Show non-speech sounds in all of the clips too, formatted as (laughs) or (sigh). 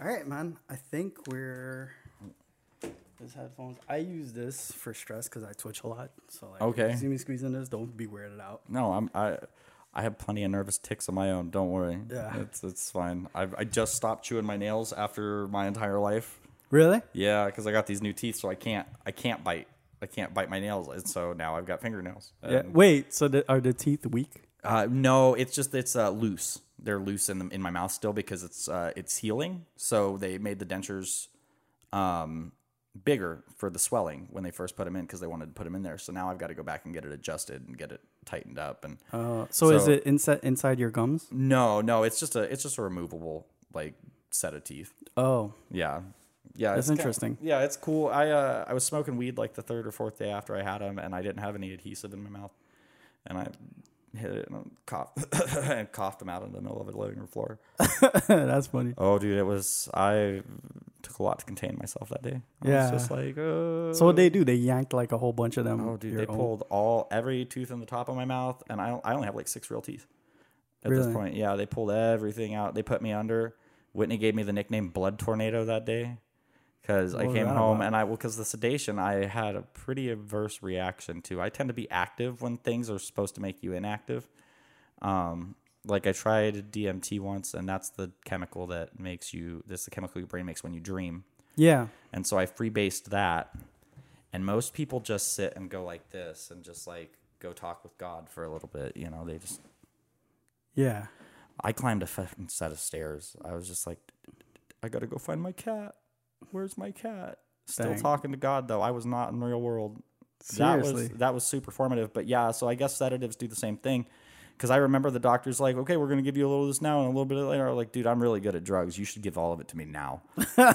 All right, man. I think we're. This headphones. I use this for stress because I twitch a lot. So like, if Okay. you see me squeezing this, don't be weirded out. No, I'm I I have plenty of nervous tics of my own. Don't worry. Yeah. it's it's fine. I I just stopped chewing my nails after my entire life. Really? Yeah, because I got these new teeth, so I can't I can't bite. I can't bite my nails, and so now I've got fingernails. Yeah. Wait. So the, are the teeth weak? Uh, no, it's just it's uh, loose. They're loose in the, in my mouth still because it's uh, it's healing. So they made the dentures um, bigger for the swelling when they first put them in because they wanted to put them in there. So now I've got to go back and get it adjusted and get it tightened up. And Uh, so, is it inside inside your gums? no, no, it's just a it's just a removable like set of teeth. Oh, Yeah, yeah, That's it's kinda- interesting. yeah, it's cool. I uh, I was smoking weed like the third or fourth day after I had them, and I didn't have any adhesive in my mouth, and I hit it and coughed (laughs) and coughed them out in the middle of the living room floor. (laughs) that's funny. Oh, dude, it was I took a lot to contain myself that day. I Yeah. was just like, uh, So what they do? They yanked like a whole bunch of them. oh, dude, they own- pulled all every tooth in the top of my mouth, and I I only have like six real teeth at Really? this point. Yeah, they pulled everything out. They put me under. Whitney gave me the nickname Blood Tornado that day because I came home about? and I well because the sedation I had a pretty adverse reaction to. I tend to be active when things are supposed to make you inactive. Um, like I tried DMT once, and that's the chemical that makes you. This is the chemical your brain makes when you dream. Yeah. And so I freebased that. And most people just sit and go like this and just like go talk with God for a little bit. You know, they just. Yeah. I climbed a fucking set of stairs. I was just like, I gotta go find my cat. Where's my cat? Still Dang. talking to God though. I was not in the real world. Seriously. That was that was super formative. But yeah, so I guess sedatives do the same thing. Because I remember the doctor's like, okay, we're gonna give you a little of this now and a little bit later. I'm like, dude, I'm really good at drugs. You should give all of it to me now.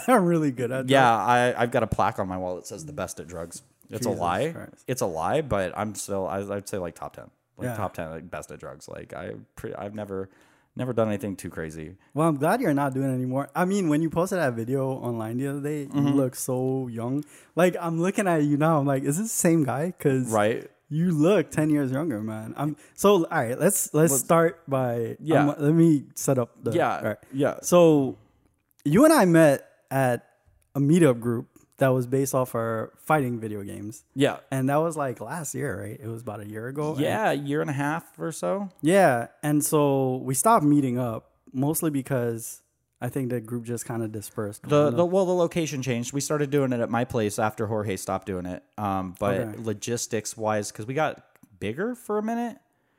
I'm (laughs) really good at. Yeah, I, I've got a plaque on my wall that says the best at drugs. It's Jesus a lie. Christ. It's a lie, but I'm still. I, I'd say like top ten, like Yeah. top ten, like best at drugs. Like I, pre- I've never, never done anything too crazy. Well, I'm glad you're not doing it anymore. I mean, when you posted that video online the other day, Mm-hmm. you look so young. Like I'm looking at you now. I'm like, is this the same guy? Because Right? you look ten years younger, man. I'm so all right. Let's let's start by Yeah. um, let me set up the Yeah. all right. Yeah. So you and I met at a meetup group that was based off our fighting video games, Yeah. and that was like last year, right? It was about a year ago. Yeah, a year and a half or so. yeah, and so we stopped meeting up mostly because I think the group just kind of dispersed. The, the well, the location changed. We started doing it at my place after Jorge stopped doing it. Um, but Okay. logistics wise, because we got bigger for a minute,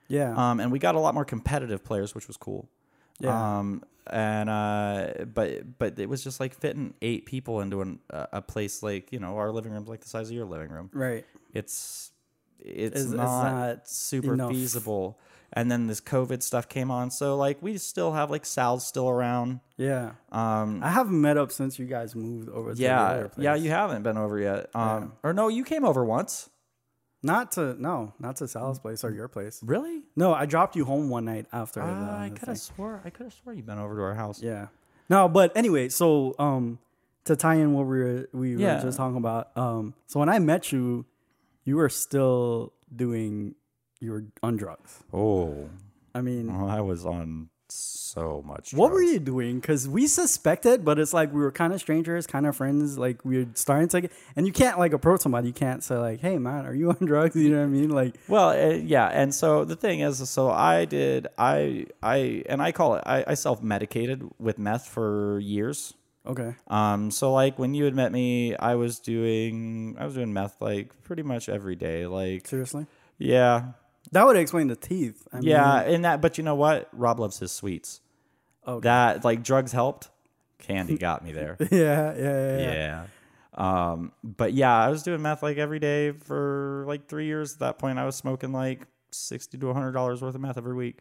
yeah, um, and we got a lot more competitive players, which was cool. Yeah. Um, and uh, but but it was just like fitting eight people into an, a a place like you know our living room's like the size of your living room. right. It's it's, It's- not, not super enough. feasible. And then this COVID stuff came on, so like we still have like Sal's still around. Yeah, Um, I haven't met up since you guys moved over. to the yeah, yeah, you haven't been over yet. Um, or no, you came over once. Not to no, not to Sal's place or your place. Really? No, I dropped you home one night after. the, Uh, I could have swore I could have swore you've been over to our house. Yeah. No, but anyway, so um to tie in what we were we Yeah. were just talking about, um so when I met you, you were still doing you were on drugs. Oh, I mean, well, I was on so much. what were you doing? Because we suspected, but it's like we were kind of strangers, kind of friends. Like we were starting to, get, and you can't like approach somebody. You can't say like, "Hey, man, are you on (laughs) drugs?" You know what I mean? Like, Well, uh, yeah, and so the thing is, so I did, I, I, and I call it, I, I self medicated with meth for years. okay, Um, so like when you had met me, I was doing, I was doing meth like pretty much every day. Like, seriously, yeah, that would explain the teeth. I mean, yeah, and that, but you know what? Rob loves his sweets. Okay. That like drugs helped. Candy got me there. (laughs) yeah, yeah, yeah, yeah. yeah. Um, but yeah, I was doing meth like every day for like three years. At that point, I was smoking like sixty to hundred dollars worth of meth every week,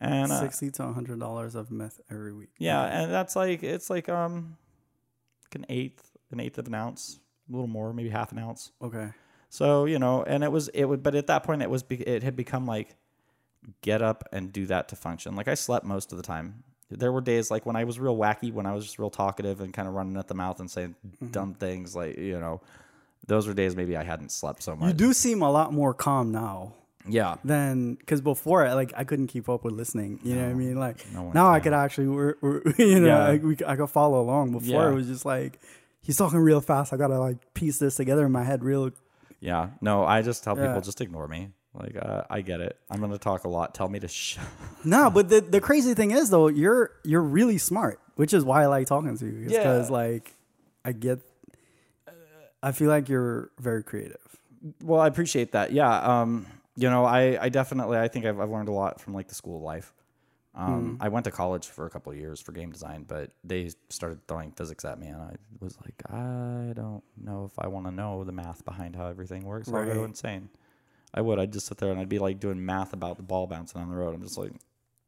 and uh, Sixty to hundred dollars of meth every week. yeah, and that's like it's like um, like an eighth, an eighth of an ounce, a little more, maybe half an ounce. Okay. So you know, and it was it would, but at that point, it was it had become like get up and do that to function. Like I slept most of the time. There were days like when I was real wacky, when I was just real talkative and kind of running at the mouth and saying mm-hmm. dumb things, like you know, those were days maybe I hadn't slept so much. You do seem a lot more calm now. Yeah. Then, because before, like, I couldn't keep up with listening. You know what I mean? Like, no now I could actually, we're, we're, (laughs) you know, Yeah. I, we, I could follow along. Before Yeah. it was just like, he's talking real fast. I gotta like piece this together in my head real. Yeah. No, I just tell Yeah. people just ignore me. Like uh, I get it. I'm gonna talk a lot. Tell me to shut. (laughs) No, but the the crazy thing is though, you're you're really smart, which is why I like talking to you. Because Yeah. like, I get, I feel like you're very creative. Well, I appreciate that. Yeah. Um, you know, I, I definitely I think I've, I've learned a lot from like the school of life. Um, I went to college for a couple of years for game design, but they started throwing physics at me, and I was like, I don't know if I want to know the math behind how everything works. Right. go insane. I would. I'd just sit there and I'd be like doing math about the ball bouncing on the road. I'm just like,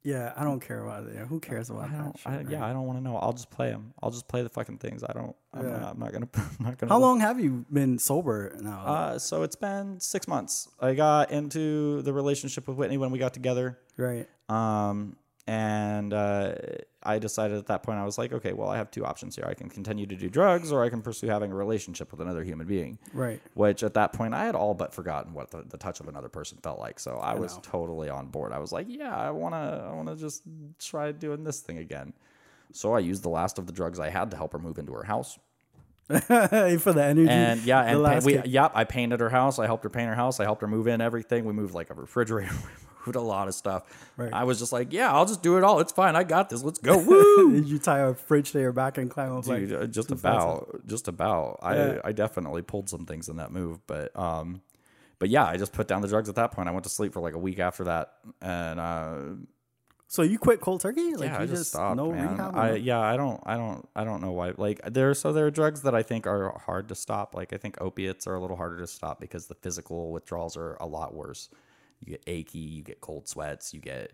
Yeah, I don't care about it. Who cares about I that? shit, I, right? Yeah, I don't want to know. I'll just play them. I'll just play the fucking things. I don't. I'm, Yeah. not, I'm not gonna. (laughs) I'm not gonna. How long have you been sober now? Uh, so it's been six months. I got into the relationship with Whitney when we got together. right. Um, and uh, I decided at that point, I was like, okay, well, I have two options here. I can continue to do drugs or I can pursue having a relationship with another human being. Right. Which at that point, I had all but forgotten what the, the touch of another person felt like. So I, was know. totally on board. I was like, yeah, I want to I wanna just try doing this thing again. So I used the last of the drugs I had to help her move into her house. (laughs) For the energy. And yeah, and pa- we, yep, I painted her house. I helped her paint her house. I helped her move in everything. We moved like a refrigerator. (laughs) A lot of stuff. Right. I was just like, yeah, I'll just do it all. It's fine. I got this. Let's go. (laughs) Woo! Did you tie a fridge to your back and climb up Dude, like uh, just about, just about. Yeah. I, I definitely pulled some things in that move, but um, but yeah, I just put down the drugs at that point. I went to sleep for like a week after that, and uh, So you quit cold turkey? Like yeah, you I just, stopped, no man. rehab? I yeah, I don't, I don't, I don't know why. Like there, so there are drugs that I think are hard to stop. Like I think opiates are a little harder to stop because the physical withdrawals are a lot worse. You get achy, you get cold sweats, you get,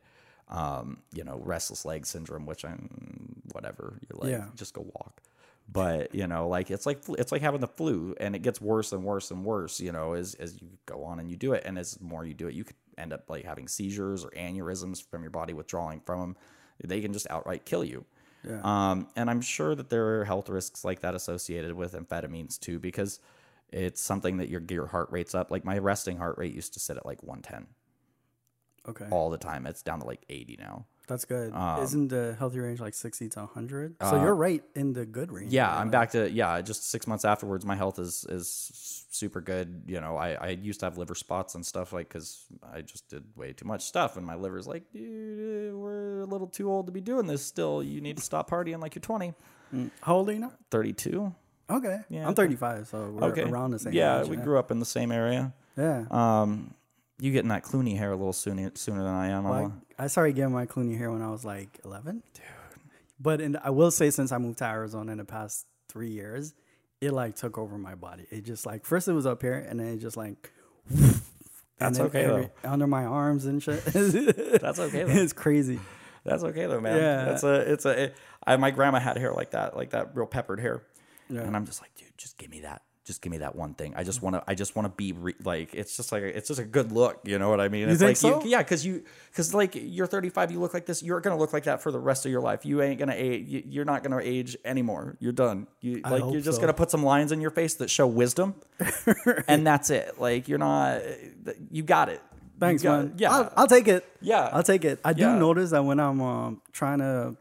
um, you know, restless leg syndrome, which I'm whatever. You're like, Yeah. just go walk. But you know, like it's like it's like having the flu, and it gets worse and worse and worse. You know, as as you go on and you do it, and as more you do it, you could end up like having seizures or aneurysms from your body withdrawing from them. They can just outright kill you. Yeah. Um, and I'm sure that there are health risks like that associated with amphetamines too, because it's something that your your heart rate's up. Like my resting heart rate used to sit at like 110 okay. all the time. It's down to like 80 now. That's good. Um, Isn't the healthy range like 60 to 100? So you're right in the good range. Uh, Yeah, right? I'm back to yeah. Just six months afterwards, my health is is super good. You know, I, I used to have liver spots and stuff like because I just did way too much stuff, and my liver's like, dude, we're a little too old to be doing this. Still, you need to stop partying like you're 20, How old are you now? 32. Okay. Yeah. I'm 35, so we're Okay, around the same Yeah, age. we grew up in the same area. Yeah. Um, you getting that Clooney hair a little sooner sooner than I am. Well, I, I started getting my Clooney hair when I was like 11. Dude. But in, I will say, since I moved to Arizona in the past three years, it like took over my body. It just like, first it was up here, and then it just like, (laughs) and That's okay, Under my arms and shit. (laughs) That's okay though. it's crazy. That's okay though, man. Yeah. That's a it's a it, I, my grandma had hair like that, like that real peppered hair. Yeah. And I'm just like, dude, just give me that. Just give me that one thing. I just want to. I just want to be re- like. It's just like it's just a good look. You know what I mean? It's think like so? You, yeah, because you because like you're 35. You look like this. You're gonna look like that for the rest of your life. You ain't gonna age. you- You're not gonna age anymore. You're done. You like, you're just so. gonna put some lines in your face that show wisdom, (laughs) and that's it. Like you're not. You got it. Thanks, got man. it. Yeah. I'll, I'll take it. Yeah. I'll take it. I do Yeah. notice that when I'm um, trying to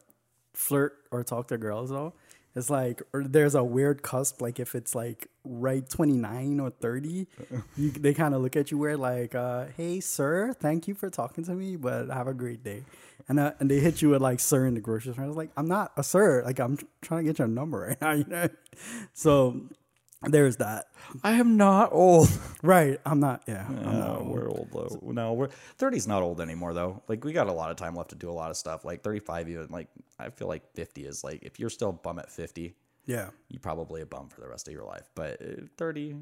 flirt or talk to girls, though, it's like or there's a weird cusp. Like if it's like right 29 or 30, (laughs) you, they kind of look at you weird, like, uh, "Hey, sir, thank you for talking to me, but have a great day." And uh, and they hit you with like "sir" in the grocery store. I was like, "I'm not a sir. Like I'm trying to get your number right (laughs) now." You know. So there's that. I am not old. (laughs) Right. I'm not. Yeah. I'm not. No, we're old though. No, we're 30's not old anymore though. Like we got a lot of time left to do a lot of stuff. Like 35 even like I feel like 50 is like if you're still a bum at 50, Yeah. you're probably a bum for the rest of your life. But uh, 30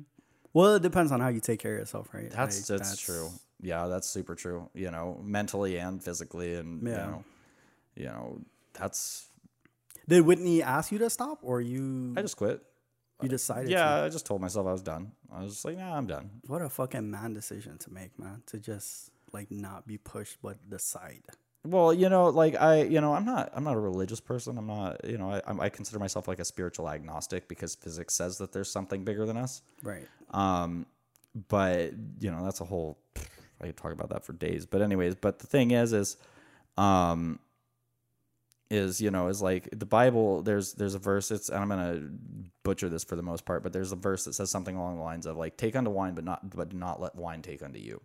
Well, it depends on how you take care of yourself, right? that's Like, that's, true. Yeah, that's super true. You know, mentally and physically and you know you know, that's Did Whitney ask you to stop, or you I just quit. You decided? Yeah, To? I just told myself I was done. I was just like, "Nah, I'm done." What a fucking man decision to make, man. To just like not be pushed, but decide. Well, you know, like I, you know, I'm not, I'm not a religious person. I'm not, you know, I, I consider myself like a spiritual agnostic because physics says that there's something bigger than us. Right. Um, but you know, that's a whole, I could talk about that for days. But anyways, but the thing is, is, um, is you know is like the Bible. There's there's a verse. It's and I'm gonna butcher this for the most part, but there's a verse that says something along the lines of like, "Take unto wine, but not but do not let wine take unto you."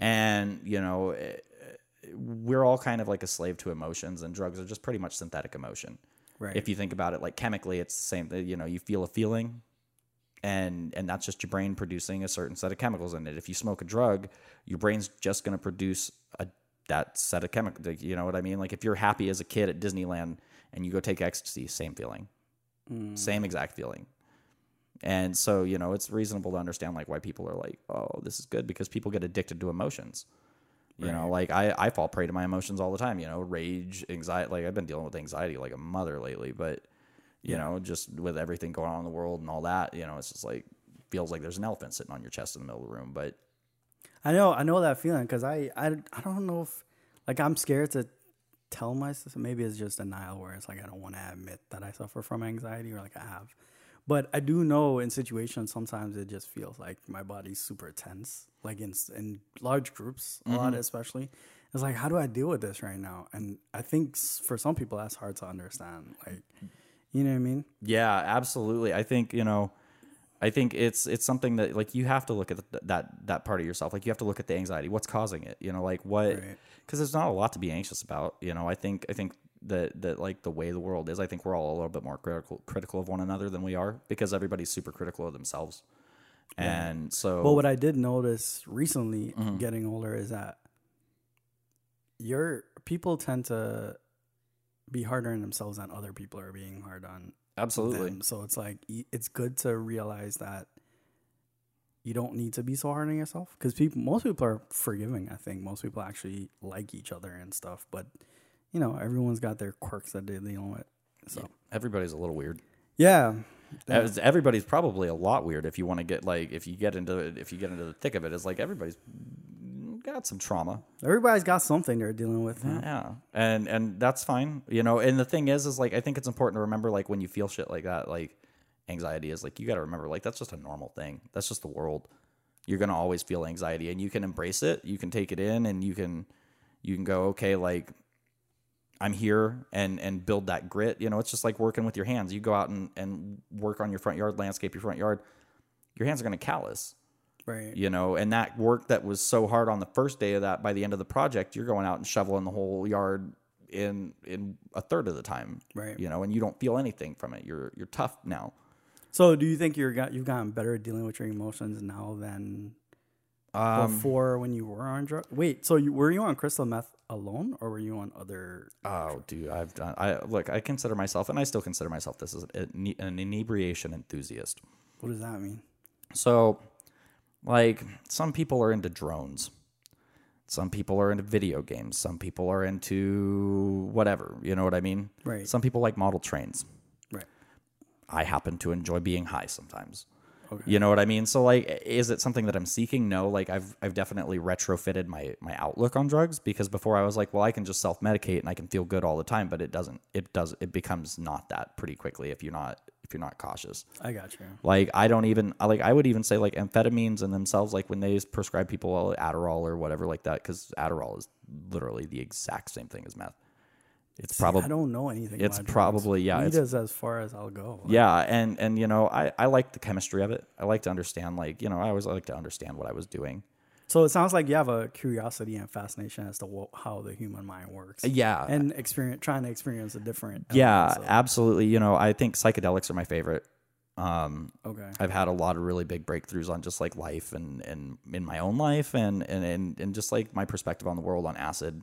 And you know, eh, eh, we're all kind of like a slave to emotions, and drugs are just pretty much synthetic emotion. Right. If you think about it, like chemically, it's the same. You know, you feel a feeling, and and that's just your brain producing a certain set of chemicals in it. If you smoke a drug, your brain's just going to produce a that set of chemicals. You know what I mean? Like if you're happy as a kid at Disneyland and you go take ecstasy, same feeling, mm. same exact feeling. And so you know it's reasonable to understand like why people are like, oh, this is good because people get addicted to emotions. You know, like I, I fall prey to my emotions all the time, you know, rage, anxiety. Like I've been dealing with anxiety like a mother lately, but you know, just with everything going on in the world and all that, you know, it's just like feels like there's an elephant sitting on your chest in the middle of the room. But I know, I know that feeling because I, I, I don't know if, like, I'm scared to tell myself. Maybe it's just denial where it's like I don't want to admit that I suffer from anxiety or like I have. But I do know in situations sometimes it just feels like my body's super tense, like in in large groups, a lot mm-hmm. especially. It's like how do I deal with this right now? And I think for some people that's hard to understand. Like, you know what I mean? Yeah, absolutely. I think you know, I think it's it's something that like you have to look at th- that that part of yourself. Like you have to look at the anxiety. What's causing it? You know, like what? Right. Because there's not a lot to be anxious about. You know, I think I think that that like the way the world is, I think we're all a little bit more critical critical of one another than we are because everybody's super critical of themselves. And so, But what I did notice recently, Mm-hmm. getting older, is that your people tend to be harder on themselves than other people are being hard on absolutely, them. So it's like it's good to realize that you don't need to be so hard on yourself because people, most people are forgiving. I think most people actually like each other and stuff, but you know, everyone's got their quirks that they're dealing with. So everybody's a little weird. yeah, As- Everybody's probably a lot weird if you want to get like if you get into it, if you get into the thick of it. It's like everybody's got some trauma. everybody's got something they're dealing with. huh? Yeah, and and that's fine, you know. And the thing is, is like I think it's important to remember, like when you feel shit like that, like anxiety is like you got to remember, like that's just a normal thing. That's just the world. You're gonna always feel anxiety, and you can embrace it. You can take it in, and you can you can go, okay, like I'm here, and and build that grit. You know, it's just like working with your hands. You go out and and work on your front yard, landscape your front yard. Your hands are gonna callous Right. you know and that work that was so hard on the first day of that by the end of the project you're going out and shoveling the whole yard in in a third of the time Right. you know and you don't feel anything from it you're you're tough now So, do you think you're got you've gotten better at dealing with your emotions now than um before when you were on drugs? Wait, so you, were you on crystal meth alone, or were you on other? oh dude i've done i look i consider myself and i still consider myself this is an an inebriation enthusiast What does that mean? So, like, some people are into drones. Some people are into video games. Some people are into whatever. You know what I mean? Right. Some people like model trains. Right. I happen to enjoy being high sometimes. Okay. You know what I mean? So like is it something that I'm seeking? No, like I've I've definitely retrofitted my my outlook on drugs because before I was like, well, I can just self-medicate and I can feel good all the time, but it doesn't it does it becomes not that pretty quickly if you're not if you're not cautious. I got you. Like I don't even I like I would even say like amphetamines in themselves like when they prescribe people Adderall or whatever like that cuz Adderall is literally the exact same thing as meth. It's probably I don't know anything. it's drugs. probably- yeah, Weed it's- as far as I'll go. Like, yeah, and and you know, I I like the chemistry of it. I like to understand like, you know, I always like to understand what I was doing. So it sounds like you have a curiosity and fascination as to wha- how the human mind works. Yeah. And experience trying to experience a different. yeah, of- absolutely. You know, I think psychedelics are my favorite. Um Okay. I've had a lot of really big breakthroughs on just like life and and in my own life and and and, and just like my perspective on the world on acid.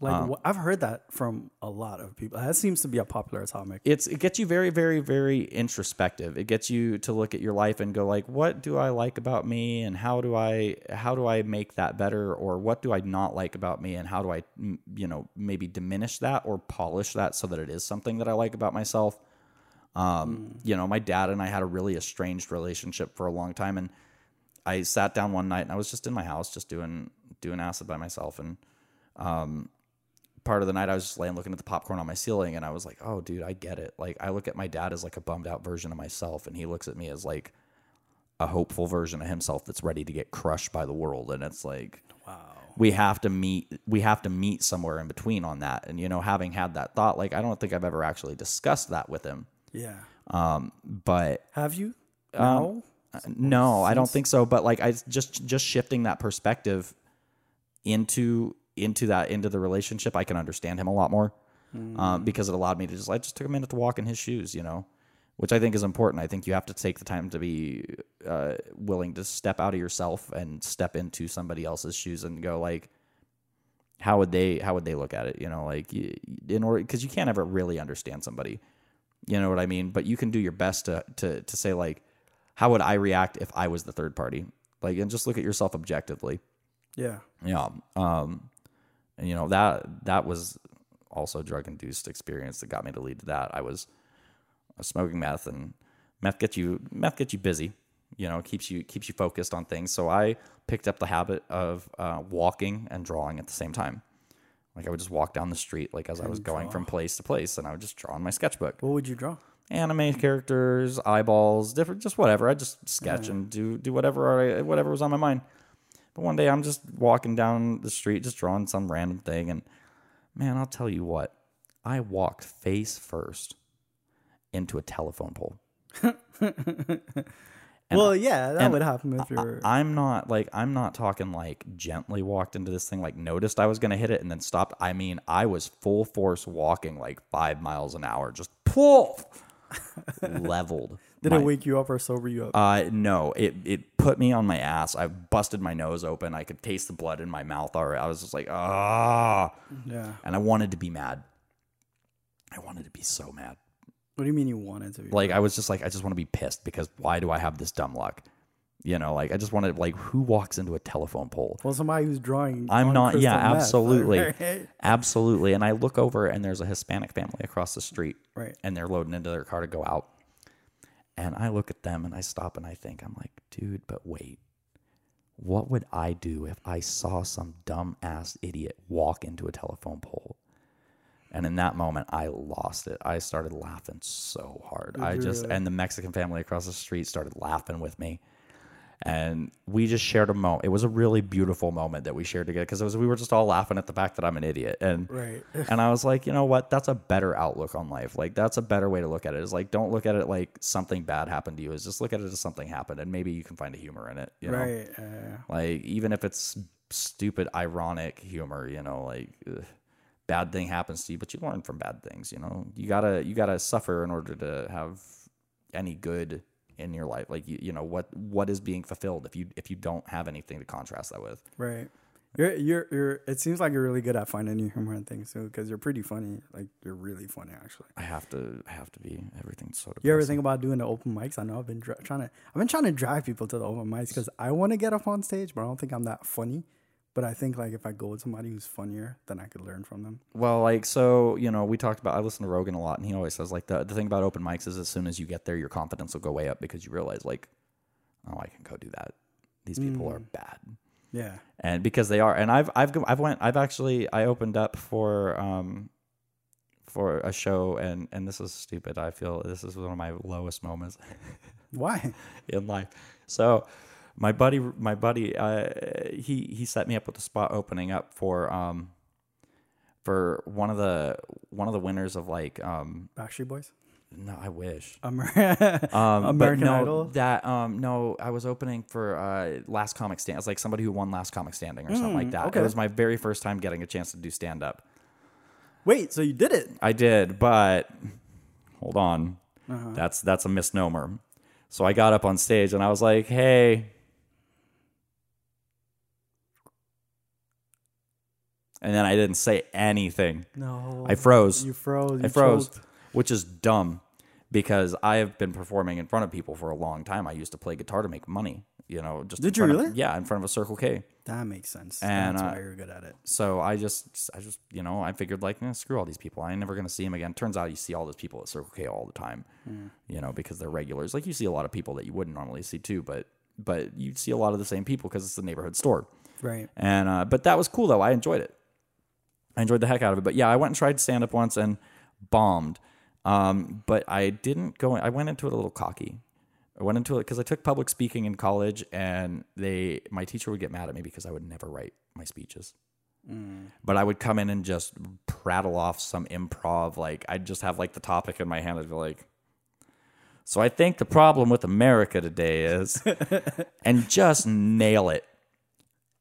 Like Um, I've heard that from a lot of people. That seems to be a popular topic. it's it gets you very very very introspective. It gets you to look at your life and go like what do i like about me and how do i how do i make that better? Or what do i not like about me and how do i mm, you know maybe diminish that or polish that so that it is something that i like about myself? Um you know my dad and i had a really estranged relationship for a long time. And i sat down one night and i was just in my house just doing doing acid by myself. And part of the night I was just laying looking at the popcorn on my ceiling and I was like, "Oh, dude, I get it." Like I look at my dad as like a bummed out version of myself and he looks at me as like a hopeful version of himself that's ready to get crushed by the world and it's like Wow. we have to meet we have to meet somewhere in between on that and you know having had that thought like i don't think i've ever actually discussed that with him Yeah. um but Have you? Um, no. no i don't think so but like i just just shifting that perspective into into that into the relationship i can understand him a lot more um, because it allowed me to just i just took a minute to walk in his shoes you know which i think is important. I think you have to take the time to be uh, willing to step out of yourself and step into somebody else's shoes and go like how would they how would they look at it? You know like in order because you can't ever really understand somebody. You know what i mean? But you can do your best to to to say like how would i react if i was the third party? Like and just look at yourself objectively. Yeah. yeah um and you know that that was also drug induced experience that got me to lead to that i was smoking meth and meth gets you meth gets you busy you know keeps you keeps you focused on things so i picked up the habit of uh, walking and drawing at the same time like i would just walk down the street like as i was going from place to place and i would just draw in my sketchbook What would you draw? anime characters, eyeballs, different, just whatever. I just sketch and do do whatever I, whatever was on my mind. But one day I'm just walking down the street, just drawing some random thing, and man, I'll tell you what, I walked face first into a telephone pole. (laughs) well, yeah, that would happen if you're. I'm not like I'm not talking like gently walked into this thing, like noticed I was gonna hit it and then stopped. I mean, I was full force walking like five miles an hour, just (laughs) pull leveled. Did my- it wake you up or sober you up? Uh, no, it it put me on my ass. I busted my nose open. I could taste the blood in my mouth. Already, I was just like, ah, yeah. and I wanted to be mad. I wanted to be so mad. What do you mean you wanted to? Be? Like I was just like, I just want to be pissed because why do I have this dumb luck? You know, like I just wanted like who walks into a telephone pole? well, somebody who's drawing. I'm not. Yeah, meth, absolutely, (laughs) Right. absolutely. And I look over and there's a Hispanic family across the street, Right. and they're loading into their car to go out. And I look at them and I stop and I think, I'm like, dude, but wait. What would I do if I saw some dumb ass idiot walk into a telephone pole? And in that moment, I lost it. I started laughing so hard. I just, and the Mexican family across the street started laughing with me. And we just shared a moment. It was a really beautiful moment that we shared together because it was we were just all laughing at the fact that I'm an idiot. And Right. (laughs) and I was like, you know what? That's a better outlook on life. Like that's a better way to look at it. Is like don't look at it like something bad happened to you. Is just look at it as something happened, and maybe you can find a humor in it. You know, Right. Uh, like even if it's stupid, ironic humor. You know, like ugh, bad thing happens to you, but you learn from bad things. You know, you gotta you gotta suffer in order to have any good in your life. Like you you know what what is being fulfilled if you if you don't have anything to contrast that with. right. You're you're you're. It seems like you're really good at finding your humor and things too, because you're pretty funny. Like you're really funny, actually. I have to I have to be everything's so. You ever think about doing the open mics? I know I've been trying to. I've been trying to drive people to the open mics because I want to get up on stage, but I don't think I'm that funny. But I think like if I go with somebody who's funnier, then I could learn from them. Well, like so, you know, we talked about. I listen to Rogan a lot, and he always says like the the thing about open mics is as soon as you get there, your confidence will go way up because you realize like, oh, I can go do that. These people are bad, Yeah. and because they are, and I've I've I've went I've actually I opened up for um for a show, and and this is stupid. I feel this is one of my lowest moments Why? (laughs) in life. So my buddy, my buddy, uh, he he set me up with a spot opening up for um for one of the one of the winners of like um Backstreet Boys. no I wish (laughs) Amer- um American no, Idol. that um no I was opening for uh Last Comic Stand. It's like somebody who won Last Comic Standing or something like that. okay. It was my very first time getting a chance to do stand up. Wait, so you did it? I did, but hold on. Uh-huh. That's that's a misnomer. So I got up on stage and I was like, "Hey." And then I didn't say anything. No. I froze. You froze. You I froze, choked. which is dumb because I have been performing in front of people for a long time. I used to play guitar to make money, you know, just Did you front of- really? yeah, in front of a Circle K. That makes sense. And, That's uh, why you're good at it. So I just, I just, you know, I figured like, eh, screw all these people. I ain't never gonna see them again. Turns out you see all those people at Circle K all the time, you know, because they're regulars. Like you see a lot of people that you wouldn't normally see too, but but you see a lot of the same people because it's the neighborhood store. Right. And uh, but that was cool though. I enjoyed it. I enjoyed the heck out of it. But yeah, I went and tried stand up once and bombed. Um, but I didn't go. I went into it a little cocky. I went into it because I took public speaking in college, and they my teacher would get mad at me because I would never write my speeches. But I would come in and just prattle off some improv. Like I'd just have like the topic in my hand. I'd be like, "So I think the problem with America today is," (laughs) and just nail it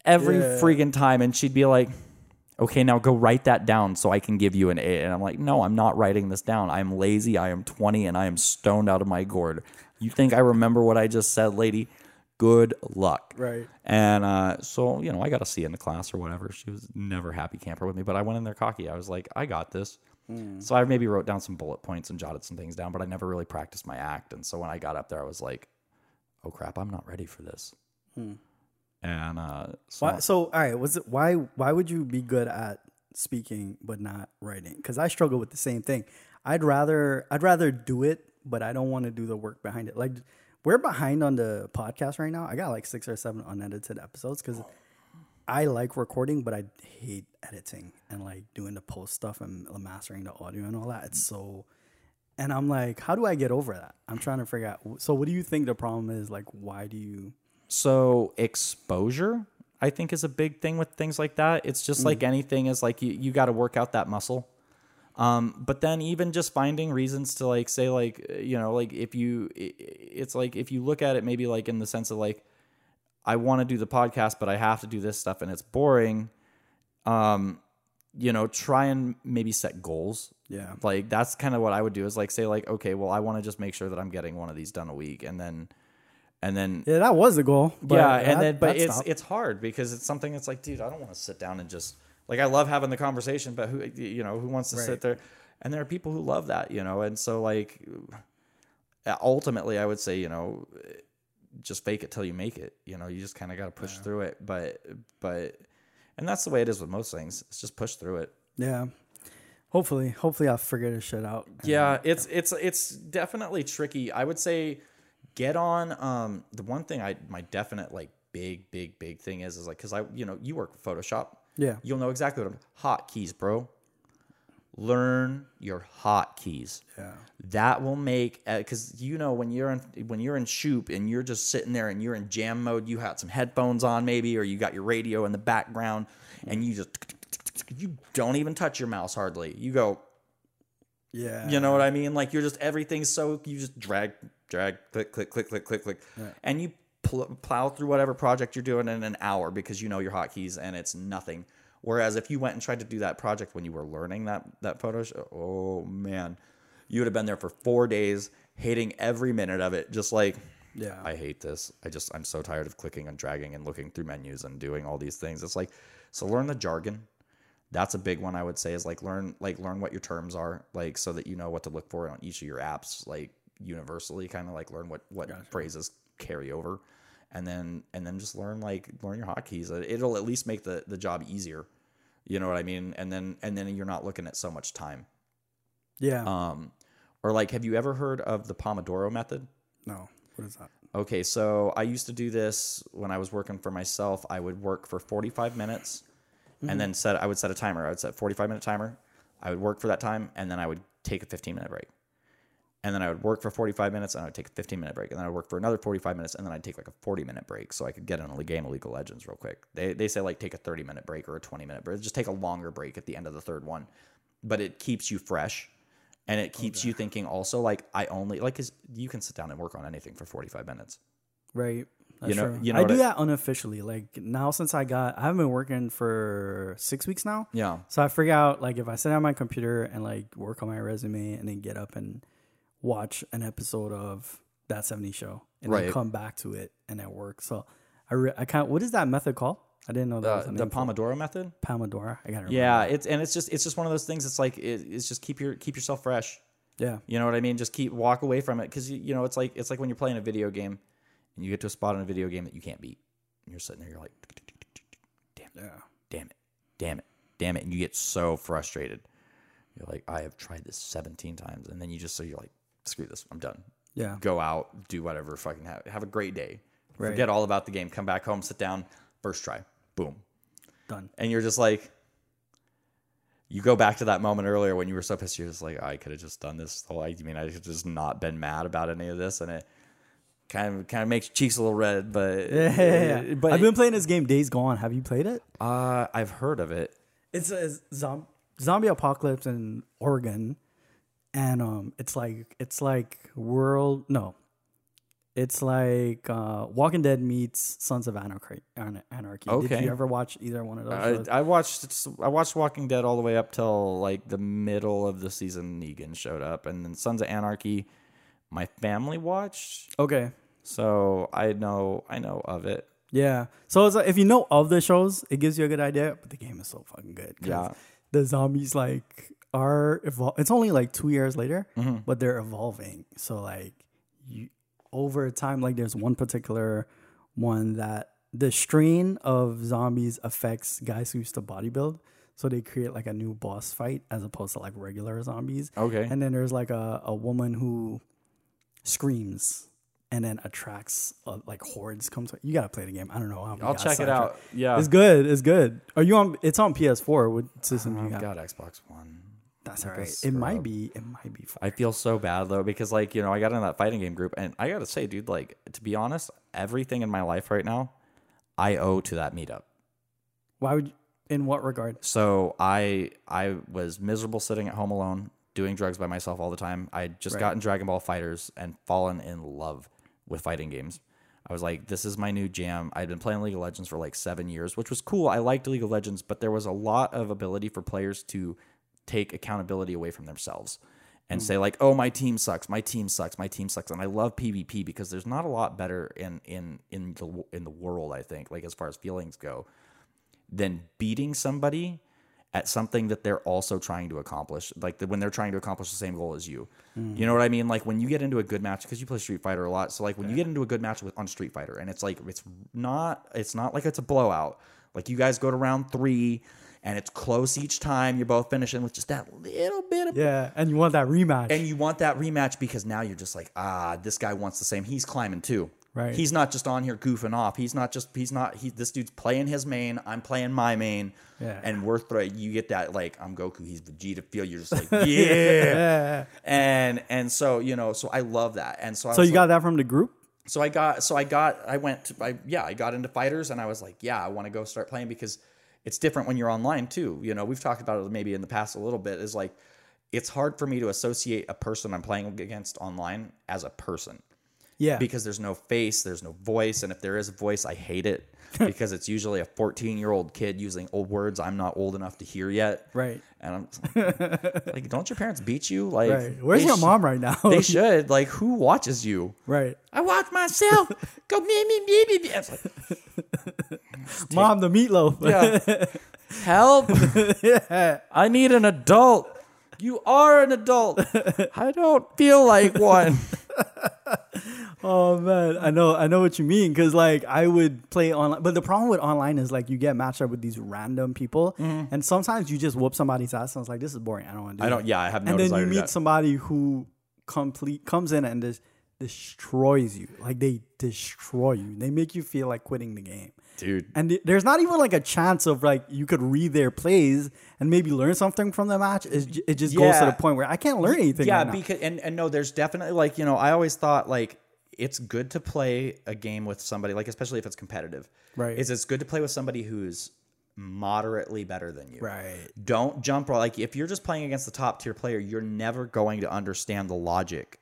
every Yeah. freaking time. And she'd be like, "Okay, now go write that down so I can give you an A." And I'm like, "No, I'm not writing this down. I'm lazy. I am 20 and I am stoned out of my gourd. You think I remember what I just said, lady? Good luck." Right. And uh, so, you know, I got a C in the class or whatever. She was never happy camper with me, but I went in there cocky. I was like, I got this. So I maybe wrote down some bullet points and jotted some things down, but I never really practiced my act. And so when I got up there, I was like, oh crap, I'm not ready for this. And uh, so Why, so all right, was it why why would you be good at speaking but not writing? Because I struggle with the same thing. I'd rather I'd rather do it, but I don't want to do the work behind it. Like we're behind on the podcast right now. I got like six or seven unedited episodes because I like recording, but I hate editing and like doing the post stuff and mastering the audio and all that. It's so. And I'm like, how do I get over that? I'm trying to figure out. So, what do you think the problem is? Like, why do you? So exposure, I think, is a big thing with things like that. It's just like anything is like you, you got to work out that muscle. Um, but then even just finding reasons to like say like you know like if you it's like if you look at it maybe like in the sense of like I want to do the podcast but I have to do this stuff and it's boring. Um, you know, try and maybe set goals Yeah. like that's kind of what I would do is like say like okay well I want to just make sure that I'm getting one of these done a week and then and then Yeah, that was the goal. But yeah, and that- then but it's stopped. it's hard because it's something that's like, dude, I don't want to sit down and just like I love having the conversation, but who you know who wants to Right. sit there? And there are people who love that, you know, and so like uh, ultimately, I would say, you know, just fake it till you make it. You know, you just kind of got to push through it, but but and that's the way it is with most things. It's just push through it. yeah. Hopefully, hopefully I'll figure this shit out. Yeah, it's it's it's definitely tricky. I would say get on um the one thing I my definite like big big big thing is is like cuz I you know, you work with Photoshop. Yeah. You'll know exactly what I'm hotkeys, bro. Learn your hotkeys. Yeah. That will make because you know when you're in when you're in shoop and you're just sitting there and you're in jam mode, you had some headphones on maybe, or you got your radio in the background, and you just you don't even touch your mouse hardly. You go, Yeah. you know what I mean? Like you're just everything's so you just drag, drag, click, click, click, click, click, click, and you pl- plow through whatever project you're doing in an hour because you know your hotkeys and it's nothing. Whereas if you went and tried to do that project when you were learning that that Photoshop, oh man, you would have been there for four days, hating every minute of it. Just like, Yeah. I hate this. I just I'm so tired of clicking and dragging and looking through menus and doing all these things. It's like, so learn the jargon that's a big one I would say is like learn like learn what your terms are like so that you know what to look for on each of your apps like universally kind of like learn what what phrases carry over and then and then just learn like learn your hotkeys It- it'll at least make the the job easier you know what I mean and then and then you're not looking at so much time yeah. um or like have you ever heard of the Pomodoro method no. What is that? Okay, so I used to do this when I was working for myself. I would work for 45 minutes and then set I would set a timer. I would set 45 minute timer. I would work for that time and then I would take a 15 minute break. And then I would work for 45 minutes and I would take a 15 minute break. And then I would work for another 45 minutes and then I'd take like a 40 minute break so I could get in a game of League of Legends real quick. They, they say like take a 30 minute break or a 20 minute break. Just take a longer break at the end of the third one. But it keeps you fresh and it keeps you thinking also like I only like 'cause you can sit down and work on anything for 45 minutes. Right. That's know- true. you know I do I- that unofficially. Like now, since I got, I haven't been working for six weeks now. Yeah. So I figure out like if I sit down on my computer and like work on my resume and then get up and watch an episode of that 70 show and then come back to it and then work. So I re- I can't. What is that method called? I didn't know that The, a the name for. Pomodoro method. Pomodoro. I got it. Yeah, it's and it's just it's just one of those things. It's like it, it's just keep your keep yourself fresh. Yeah. You know what I mean? Just keep walk away from it because you, you know it's like it's like when you're playing a video game and you get to a spot in a video game that you can't beat. And you're sitting there, you're like, damn, Yeah. damn it, damn it, damn it, and you get so frustrated. You're like, I have tried this 17 times, and then you just so you're like, screw this, I'm done. Yeah. Go out, do whatever, fucking have have a great day. Right. Forget all about the game. Come back home, sit down, first try, boom, Done. and you're just like you go back to that moment earlier when you were so pissed you're just like i could have just done this whole i mean i could just not been mad about any of this and it kind of kind of makes cheeks a little red, but (laughs) Yeah, yeah, yeah. but I've been playing this game Days Gone. Have you played it? uh, I've heard of it. It's a zom- zombie apocalypse in Oregon, and um, it's like it's like world no, it's like uh, Walking Dead meets Sons of Anarchy. An- Anarchy. Did you ever watch either one of those? I. I watched I watched Walking Dead all the way up till like the middle of the season. Negan showed up, and then Sons of Anarchy. My family watched, okay. so I know I know of it. Yeah. So it's like if you know of the shows, it gives you a good idea. But the game is so fucking good. Yeah. The zombies like are evol- It's only like two years later, Mm-hmm. but they're evolving. So like you over time, like there's one particular one that the strain of zombies affects guys who used to bodybuild. So they create like a new boss fight as opposed to like regular zombies. Okay. And then there's like a, a woman who screams and then attracts uh, like hordes comes. You gotta play the game. I don't know. I'll check it out. Yeah, It's good. It's good. Are you on? It's on PS4. What system do you got? got Xbox One. That's all right. It might um, be. It might be. For, I feel so bad though because like you know I got in that fighting game group and I gotta say, dude, like to be honest, everything in my life right now, I owe to that meetup. why would? You, in what regard? So I I was miserable sitting at home alone, doing drugs by myself all the time. I just Right. gotten Dragon Ball Fighters and fallen in love with fighting games. I was like, this is my new jam. I'd been playing League of Legends for like seven years, which was cool. I liked League of Legends, but there was a lot of ability for players to take accountability away from themselves and hmm. say like, "Oh, my team sucks. My team sucks. My team sucks." And I love PvP because there's not a lot better in in in the in the world. I think like as far as feelings go, than beating somebody at something that they're also trying to accomplish. Like the, when they're trying to accomplish the same goal as you. You hmm. know what I mean? Like when you get into a good match because you play Street Fighter a lot. So like when you get into a good match with on Street Fighter and it's like it's not it's not like it's a blowout. Like you guys go to round 3 and it's close each time. You're both finishing with just that little bit of Yeah, and you want that rematch. and you want that rematch because now you're just like, ah, this guy wants the same. He's climbing too. Right. He's not just on here goofing off. He's not just. He's not. He. This dude's playing his main. I'm playing my main. Yeah. And we're you get that like I'm Goku. He's Vegeta feel. You're just like (laughs) yeah. yeah. and and so you know so I love that. And so I So you like- got that from the group? so I got so I got I went to I yeah I got into fighters and I was like yeah I want to go start playing because it's different when you're online too you know we've talked about it maybe in the past a little bit is like it's hard for me to associate a person I'm playing against online as a person Yeah. because there's no face there's no voice and if there is a voice I hate it (laughs) because it's usually a 14 year old kid using old words I'm not old enough to hear yet right. and I'm (laughs) like don't your parents beat you like Right. Where's your sh- mom right now? they (laughs) should like who watches you right. I watch myself. Go me me me me me. Like, Mom, the meatloaf. (laughs) yeah. Help! (laughs) yeah. I need an adult. You are an adult. (laughs) I don't feel like one. Oh man, I know, I know what you mean. Cause like I would play online, but the problem with online is like you get matched up with these random people, mm-hmm. and sometimes you just whoop somebody's ass. And it's like this is boring. I don't want to do. I don't. Yeah, I have no and then you meet somebody who complete comes in and just destroys you. Like they destroy you. They make you feel like quitting the game. Dude. And th- there's not even like a chance of like you could read their plays and maybe learn something from the match. Ju- it just goes to the point where I can't learn anything. Yeah, right because and and no, there's definitely like you know I always thought like it's good to play a game with somebody like especially if it's competitive. Right. Is it's good to play with somebody who's moderately better than you. right. don't jump like if you're just playing against the top tier player you're never going to understand the logic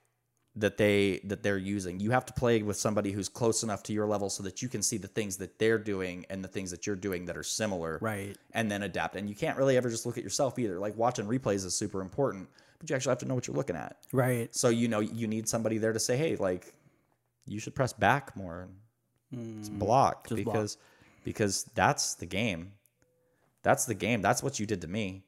that they that they're using. You have to play with somebody who's close enough to your level so that you can see the things that they're doing and the things that you're doing that are similar Right. and then adapt. And you can't really ever just look at yourself either. Like watching replays is super important but you actually have to know what you're looking at. Right. so you know you need somebody there to say hey like you should press back more. It's blocked Mm. block. because because that's the game. That's the game. That's what you did to me.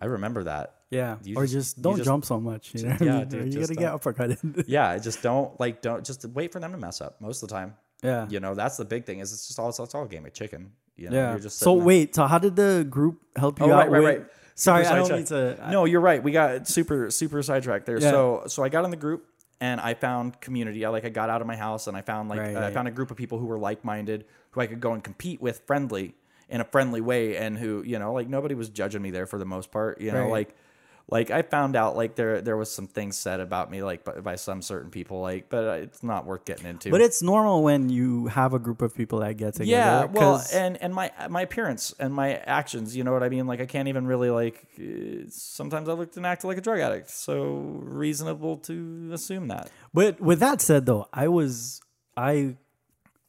I remember that Yeah. You or just- don't just- jump so much. You know? yeah, you dude, you gotta get uppercutted. (laughs) yeah just don't like don't just wait for them to mess up most of the time yeah. you know that's the big thing is it's just all it's, all a game of chicken you know Yeah. you're just so there. wait, so how did the group help you Oh, out? right, right, right. Sorry, I don't mean to. no you're right we got super super sidetracked there Yeah. so so i got in the group and i found community i like i got out of my house and i found like Right, uh, i found a group of people who were like-minded who i could go and compete with friendly in a friendly way and who you know like nobody was judging me there for the most part you know Right. like like I found out like there there was some things said about me like by, by some certain people like, but it's not worth getting into. But it's normal when you have a group of people that get together. yeah, well, and and my my appearance and my actions, you know what I mean. Like I can't even really like. uh, Sometimes I looked and acted like a drug addict, so reasonable to assume that. But with that said, though, I was I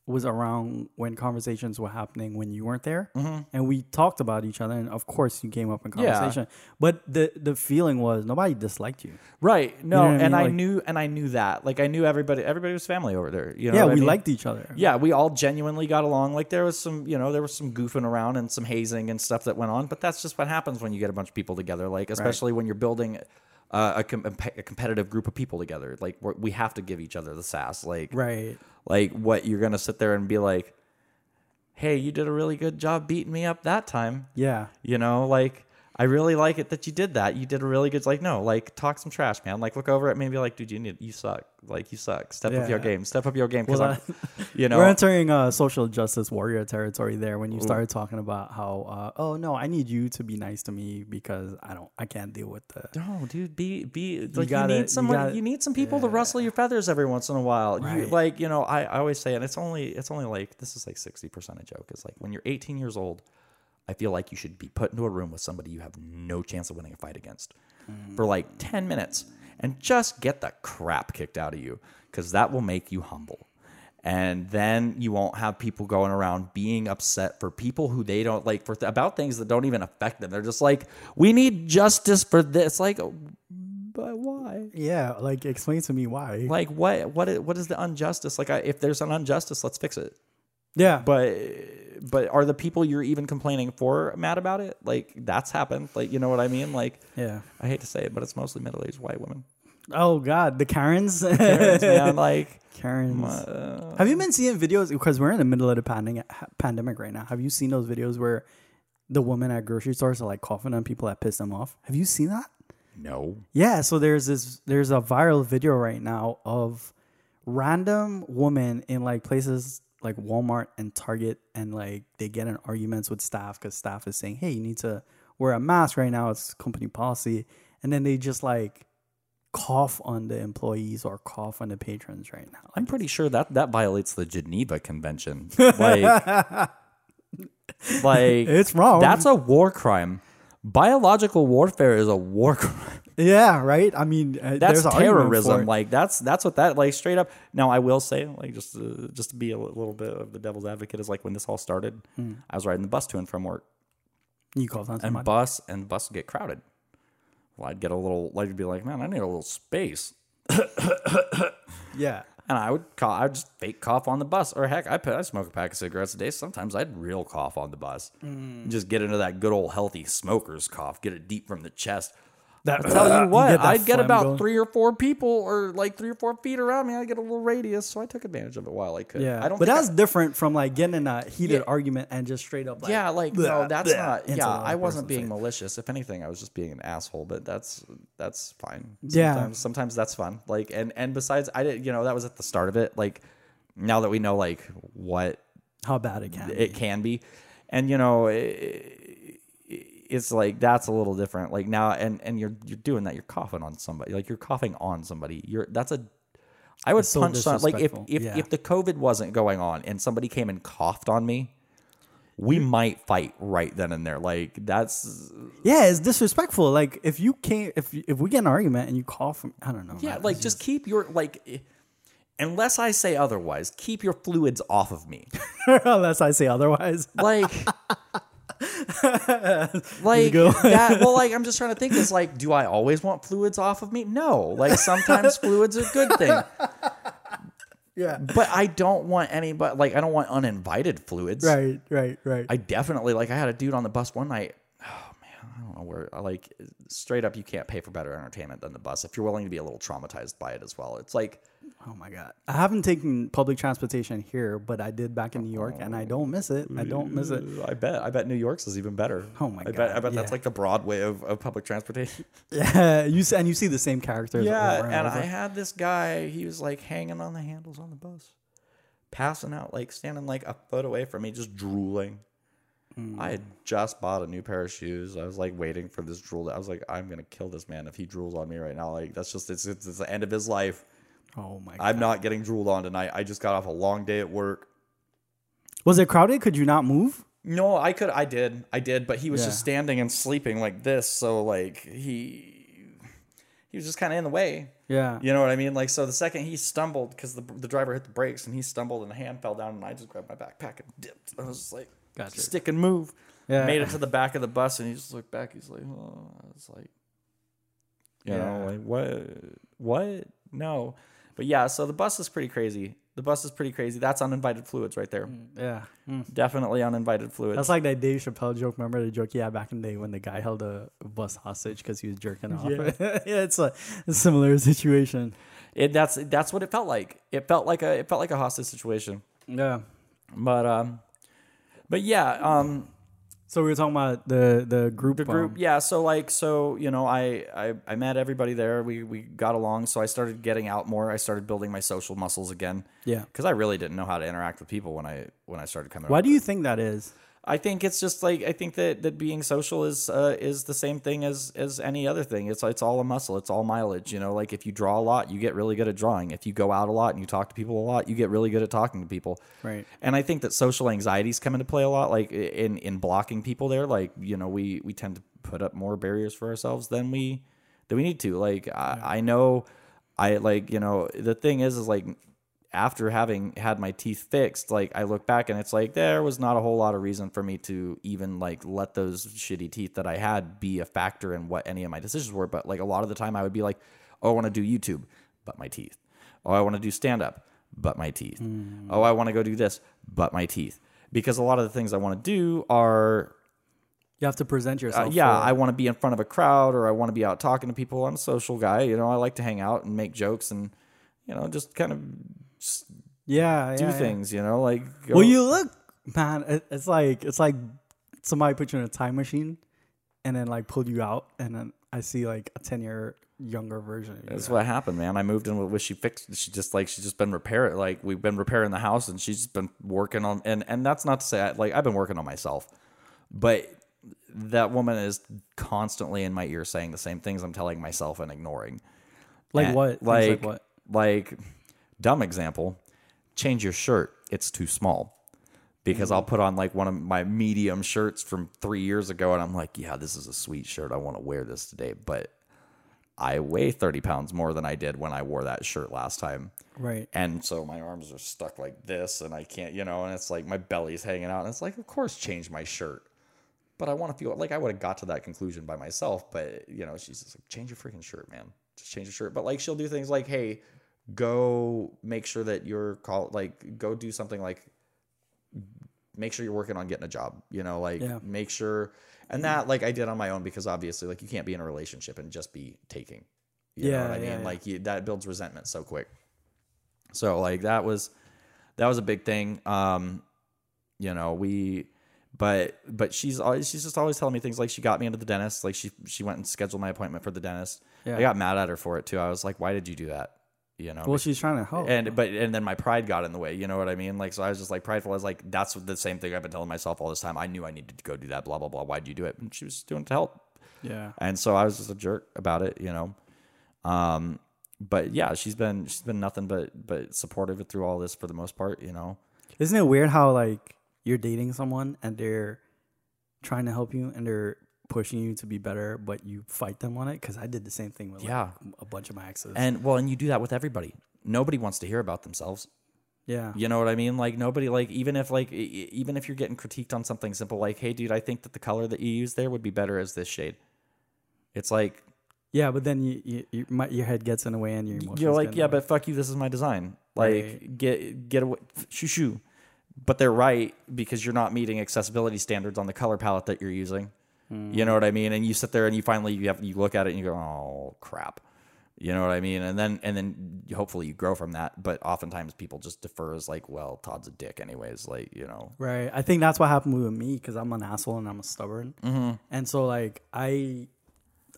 was around when conversations were happening when you weren't there, and we talked about each other, and of course you came up in Mm-hmm. Yeah. conversation. But the the feeling was nobody disliked you. Right. No, know what I and mean? I Like- knew and I knew that. Like I knew everybody everybody was family over there. You know yeah, we mean? liked each other. Yeah, we all genuinely got along. Like there was some, you know, there was some goofing around and some hazing and stuff that went on. But that's just what happens when you get a bunch of people together. Like especially when you're building uh, a, com- a competitive group of people together. Like we have to give each other the sass. Like Right. like what you're gonna sit there and be like, hey, you did a really good job beating me up that time. Yeah. You know, like I really like it that you did that. You did a really good. Like no, like talk some trash, man. Like look over at me and be like, dude, you need you suck. Like you suck. Step up your game. Step up your game. Because Well, I'm, (laughs) you know, We're entering uh, social justice warrior territory there when you started talking about how, uh, oh no, I need you to be nice to me because I don't, I can't deal with the. No, dude, be be like you, gotta- need someone. You, gotta- need some people to rustle your feathers every once in a while. You, like you know, I, I always say, and it's only it's only like this is like sixty percent a joke. It's like when you're 18 years old, I feel like you should be put into a room with somebody you have no chance of winning a fight against mm. for like 10 minutes and just get the crap kicked out of you because that will make you humble. And then you won't have people going around being upset for people who they don't like for about things that don't even affect them. They're just like, we need justice for this. Like, but why? Yeah, like explain to me why. Like, what? What? Is, what is the injustice? Like, I, if there's an injustice, let's fix it. yeah, But, but are the people you're even complaining for mad about it? Like, that's happened. Like, you know what I mean? Like, yeah. I hate to say it, but it's mostly middle-aged white women. Oh God, the Karens. Parents, man, (laughs) like, Karens. uh, Have you been seeing videos because we're in the middle of the pandemic pandemic right now? Have you seen those videos where the women at grocery stores are like coughing on people that piss them off? Have you seen that? no. Yeah, so there's this there's a viral video right now of random women in like places like Walmart and Target and like they get in arguments with staff cuz staff is saying, "Hey, you need to wear a mask right now. It's company policy." And then they just like cough on the employees or cough on the patrons right now. I'm pretty sure that that violates the Geneva Convention. (laughs) Like, like It's wrong. That's a war crime. Biological warfare is a war crime. Yeah, right. I mean, uh, That's there's an argument for terrorism. Like that's that's what that like straight up. Now I will say like just to, just to be a little bit of the devil's advocate is like when this all started, Hmm. I was riding the bus to and from work, you call that and somebody. bus and bus would get crowded. Well, I'd get a little like you'd be like, man, I need a little space. (laughs) Yeah. And I would cough, I'd just fake cough on the bus, or heck, I put I smoke a pack of cigarettes a day. Sometimes I'd real cough on the bus, Mm. just get into that good old healthy smoker's cough, get it deep from the chest. That, I tell uh, you what, get I'd get about going. three or four people, or like three or four feet around me. I'd get a little radius, so I took advantage of it while I could. Yeah, I don't. but that's I- different from like getting in a heated Yeah. argument and just straight up like yeah, like "Bleh, no, that's bleh," not. Yeah, I wasn't being face. malicious. If anything, I was just being an asshole. But that's that's fine. Yeah. Sometimes, sometimes that's fun. Like, and and besides, I did. You know, that was at the start of it. Like, now that we know like what how bad it can. it can be and you know it, it's like that's a little different like now and and you're you're doing that you're coughing on somebody like you're coughing on somebody you're that's a I would so punch some, like if if, Yeah. if the COVID wasn't going on and somebody came and coughed on me, we might fight right then and there. Like that's yeah, it's disrespectful. Like if you can't, if if we get an argument and you cough, from, I don't know. yeah, man, like it's just keep your like unless I say otherwise, keep your fluids off of me. (laughs) unless I say otherwise. like (laughs) (laughs) like that well (laughs) like i'm just trying to think it's like do i always want fluids off of me? No. Like sometimes fluids are a good thing. (laughs) Yeah, but i don't want any but like i don't want uninvited fluids. Right, right, right. i definitely like i had a dude on the bus one night. Oh man i don't know where like straight up you can't pay for better entertainment than the bus if you're willing to be a little traumatized by it as well. It's like oh my god, I haven't taken public transportation here, but I did back in New York, and I oh. don't miss it. I don't miss it. i bet i bet new york's is even better Oh my i bet God, i bet that's like the broadway of, of public transportation (laughs) Yeah, you see, and you see the same characters. Yeah, over and, and. I had this guy. He was like hanging on the handles on the bus, passing out, like standing like a foot away from me, just drooling. Hmm. I had just bought a new pair of shoes. I was like waiting for this drool. I was like, I'm gonna kill this man if he drools on me right now. Like that's just it's it's, it's the end of his life. Oh my! God. I'm not getting drooled on tonight. I just got off a long day at work. Was it crowded? Could you not move? No, I could. I did. I did. But he was just standing and sleeping like this. So like he he was just kind of in the way. Yeah. You know what I mean? Like so, the second he stumbled because the the driver hit the brakes and he stumbled and the hand fell down and I just grabbed my backpack and dipped. I was just like, Gotcha. stick and move. Yeah. Made it to the back of the bus and he just looked back. He's like, oh, I was like, you know, Yeah. like what? What? No. But yeah, so the bus is pretty crazy. The bus is pretty crazy. That's uninvited fluids right there. Yeah. Mm. Definitely uninvited fluids. That's like that Dave Chappelle joke. Remember the joke? Yeah, back in the day when the guy held a bus hostage because he was jerking off. Yeah. (laughs) Yeah, it's a, a similar situation. it, that's that's what it felt like. It felt like a it felt like a hostage situation. Yeah. But um, but yeah, um, So we were talking about the the group. the group yeah so like so you know I, I i met everybody there we we got along so i started getting out more i started building my social muscles again yeah. because i really didn't know how to interact with people when i when i started coming out. Why out. do you think that is? I think it's just like i think that that being social is uh is the same thing as as any other thing it's it's all a muscle it's all mileage you know like if you draw a lot you get really good at drawing if you go out a lot and you talk to people a lot you get really good at talking to people Right. and I think that social anxieties come into play a lot, like in in blocking people there. Like you know, we we tend to put up more barriers for ourselves than we than we need to. Like I, I know, I like you know the thing is is like after having had my teeth fixed, like I look back and it's like there was not a whole lot of reason for me to even like let those shitty teeth that I had be a factor in what any of my decisions were. But like a lot of the time, I would be like, oh, I want to do YouTube, but my teeth. Oh, I want to do stand up, but my teeth. Oh, I want to go do this, but my teeth. Because a lot of the things I want to do are You have to present uh, yourself. yeah, for- I want to be in front of a crowd or I want to be out talking to people. I'm a social guy, you know. I like to hang out and make jokes and you know just kind of just yeah, do yeah, yeah. things, you know, like go, Well, you look, man. It's like it's like somebody put you in a time machine, and then like pulled you out, and then I see like a ten year younger version. Of you. That's what happened, man. I moved in with, with she fixed. She just like she's just been repairing. Like we've been repairing the house, and she's been working on. And and that's not to say I, like I've been working on myself, but that woman is constantly in my ear saying the same things I'm telling myself and ignoring. Like And, what? Like, like what? Like dumb example. Change your shirt. It's too small. Because I'll mm. put on like one of my medium shirts from three years ago, and I'm like, yeah, this is a sweet shirt. I want to wear this today, but I weigh 30 pounds more than I did when I wore that shirt last time. Right. And so my arms are stuck like this, and I can't, you know, and it's like my belly's hanging out. And it's like, of course, change my shirt. But I want to feel like I would have got to that conclusion by myself. But, you know, she's just like, change your freaking shirt, man. Just change your shirt. But like, she'll do things like, hey, go make sure that you're call like, go do something like, make sure you're working on getting a job, you know, like, Yeah. make sure. And that, like, I did on my own because obviously, like, you can't be in a relationship and just be taking. You know Yeah, what I mean? yeah, yeah. Like, you, that builds resentment so quick. So like that was that was a big thing. Um, you know, we but but she's always she's just always telling me things like she got me into the dentist, like she she went and scheduled my appointment for the dentist. Yeah. I got mad at her for it too. I was like, why did you do that? You know, Well, she's trying to help. and but and then my pride got in the way. You know what I mean? Like so, I was just like prideful. I was like, that's the same thing I've been telling myself all this time. I knew I needed to go do that. Blah blah blah. Why'd you do it? And she was doing it to help. yeah. And so I was just a jerk about it, you know. Um, but yeah, she's been she's been nothing but but supportive through all this for the most part, you know. Isn't it weird how like you're dating someone and they're trying to help you and they're pushing you to be better, but you fight them on it? Because I did the same thing with like, Yeah. a bunch of my exes. And well, and you do that with everybody. Nobody wants to hear about themselves. yeah, You know what I mean? Like nobody like even if like even if you're getting critiqued on something simple like, "Hey dude, I think that the color that you use there would be better as this shade." It's like yeah. But then you, you, you my, your head gets in the way and your emotions. you're like, "Yeah, but fuck you, this is my design." Like Right. get get away shoo shoo. But they're right because you're not meeting accessibility standards on the color palette that you're using. You know what I mean? And you sit there and you finally you have you look at it and you go, "Oh, crap." You know what I mean? And then and then hopefully you grow from that, but oftentimes people just defer as like, "Well, Todd's a dick anyways." Like, you know. Right. I think that's what happened with me because I'm an asshole and I'm a stubborn. Mm-hmm. And so like I,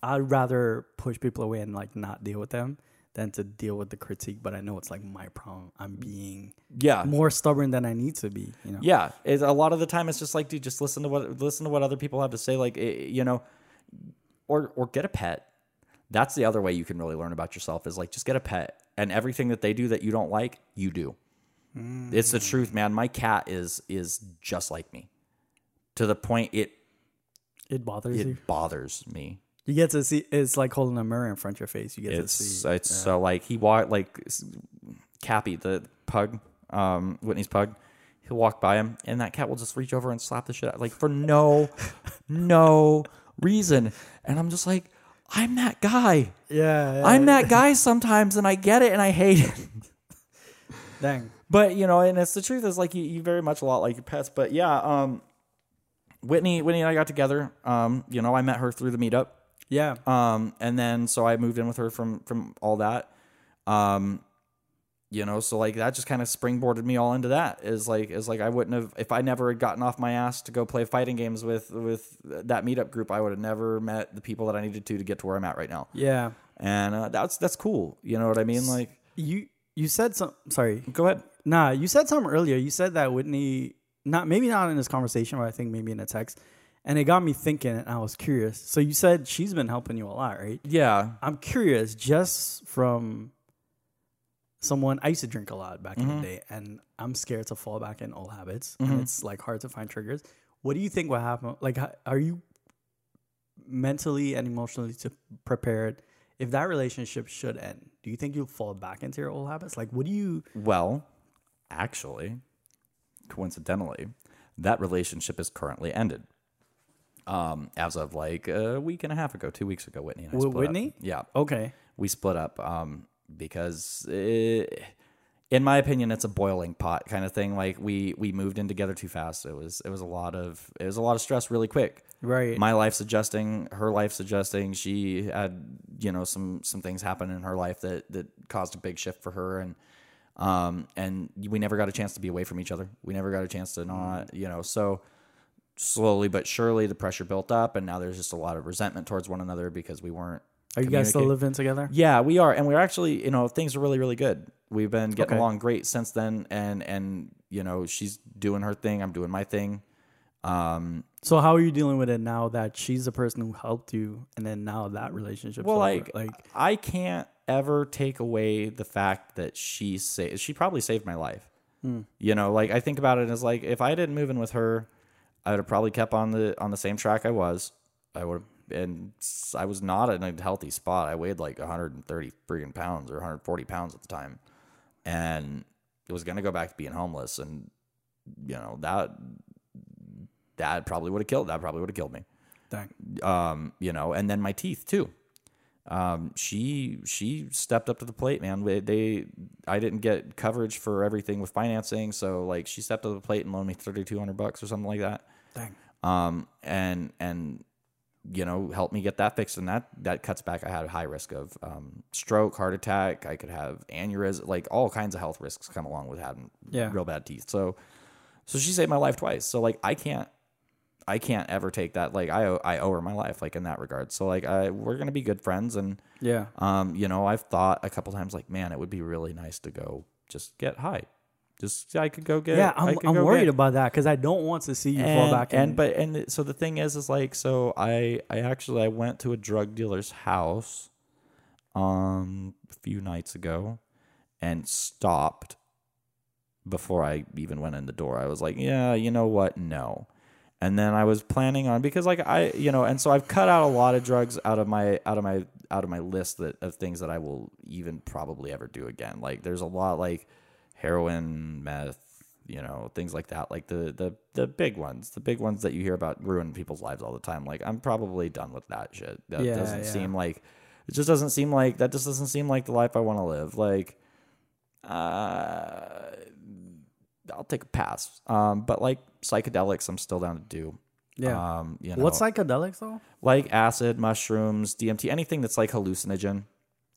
I'd rather push people away and like not deal with them than to deal with the critique. But I know it's like my problem. I'm being Yeah. more stubborn than I need to be. You know. Yeah, it's, a lot of the time it's just like, dude, just listen to what listen to what other people have to say, like eh, you know, or or get a pet. That's the other way you can really learn about yourself is like just get a pet, and everything that they do that you don't like, you do. It's the truth, man. My cat is is just like me, to the point it It bothers you. it bothers me. You get to see. It's like holding a mirror in front of your face. You get It's to see. it's so like he walked like s- Cappy the pug, um, Whitney's pug. He'll walk by him, and that cat will just reach over and slap the shit out, like for no, (laughs) no reason. And I'm just like, I'm that guy. Yeah. yeah. I'm that guy sometimes, and I get it, and I hate it. (laughs) Dang. But you know, and it's the truth is like you, you very much a lot like your pets. But yeah, um, Whitney, Whitney and I got together. Um, you know, I met her through the meetup. Yeah. Um, and then so I moved in with her from from all that. Um, you know, so like that just kind of springboarded me all into that. Is like is like I wouldn't have if I never had gotten off my ass to go play fighting games with with that meetup group, I would have never met the people that I needed to to get to where I'm at right now. Yeah. And uh, that's that's cool. You know what I mean? Like, You you said some. Sorry. go ahead. Nah. You said something earlier. You said that Whitney. Not maybe not in this conversation, but I think maybe in a text. And it got me thinking, and I was curious. So you said she's been helping you a lot, right? Yeah. I'm curious, just from someone I used to drink a lot back in the mm-hmm. day, and I'm scared to fall back in old habits, and mm-hmm. it's like hard to find triggers. What do you think will happen? Like, are you mentally and emotionally to prepared if that relationship should end? Do you think you'll fall back into your old habits? Like, what do you? Well, actually, coincidentally, that relationship is currently ended. Um, as of like a week and a half ago, two weeks ago, Whitney and I split Whitney? Up. Yeah, Okay, we split up. Um, because it, in my opinion, it's a boiling pot kind of thing. Like we we moved in together too fast. It was it was a lot of it was a lot of stress really quick. right. My life's adjusting, her life's adjusting. She had, you know, some some things happen in her life that that caused a big shift for her, and um and we never got a chance to be away from each other. We never got a chance to not, you know. So slowly but surely, the pressure built up, and now there's just a lot of resentment towards one another because we weren't. are you guys still living together? Yeah, we are, and we're actually, you know, things are really, really good. We've been getting Okay. along great since then, and and you know, she's doing her thing, I'm doing my thing. Um, So how are you dealing with it now that she's the person who helped you, and then now that relationship? Well, like, like I can't ever take away the fact that she sa- she probably saved my life. You know, like I think about it as like if I didn't move in with her, I would have probably kept on the on the same track I was. I would have, and I was not in a healthy spot. I weighed like 130 freaking pounds or 140 pounds at the time, and it was gonna go back to being homeless. And you know that that probably would have killed. That probably would have killed me dang. um, you know, and then my teeth too. Um, she she stepped up to the plate, man. They, they I didn't get coverage for everything with financing, so like she stepped up to the plate and loaned me thirty two hundred bucks or something like that. Dang. Um, and and you know help me get that fixed, and that that cuts back. I had a high risk of um, stroke, heart attack. I could have aneurysm, like all kinds of health risks come along with having Yeah. real bad teeth. So so she saved my life twice. So like I can't I can't ever take that like I owe, I owe her my life like in that regard. So like I we're gonna be good friends and Yeah. um you know I've thought a couple times like man it would be really nice to go just get high, just I could go get Yeah, I'm, I'm worried get- about that because I don't want to see you fall and, back in. and but and so the thing is is like so I I actually I went to a drug dealer's house um a few nights ago and stopped before I even went in the door. I was like, yeah, you know what? No. And then I was planning on because like I you know and so I've cut out a lot of drugs out of my out of my out of my list that of things that I will even probably ever do again. Like there's a lot like heroin, meth, you know, things like that. Like the the the big ones, the big ones that you hear about ruin people's lives all the time. Like I'm probably done with that shit. That Yeah, doesn't yeah. seem like it just doesn't seem like that just doesn't seem like the life I want to live. Like uh I'll take a pass. Um but like psychedelics I'm still down to do. yeah. Um you know What's psychedelics though? like acid, mushrooms, DMT, anything that's like hallucinogen.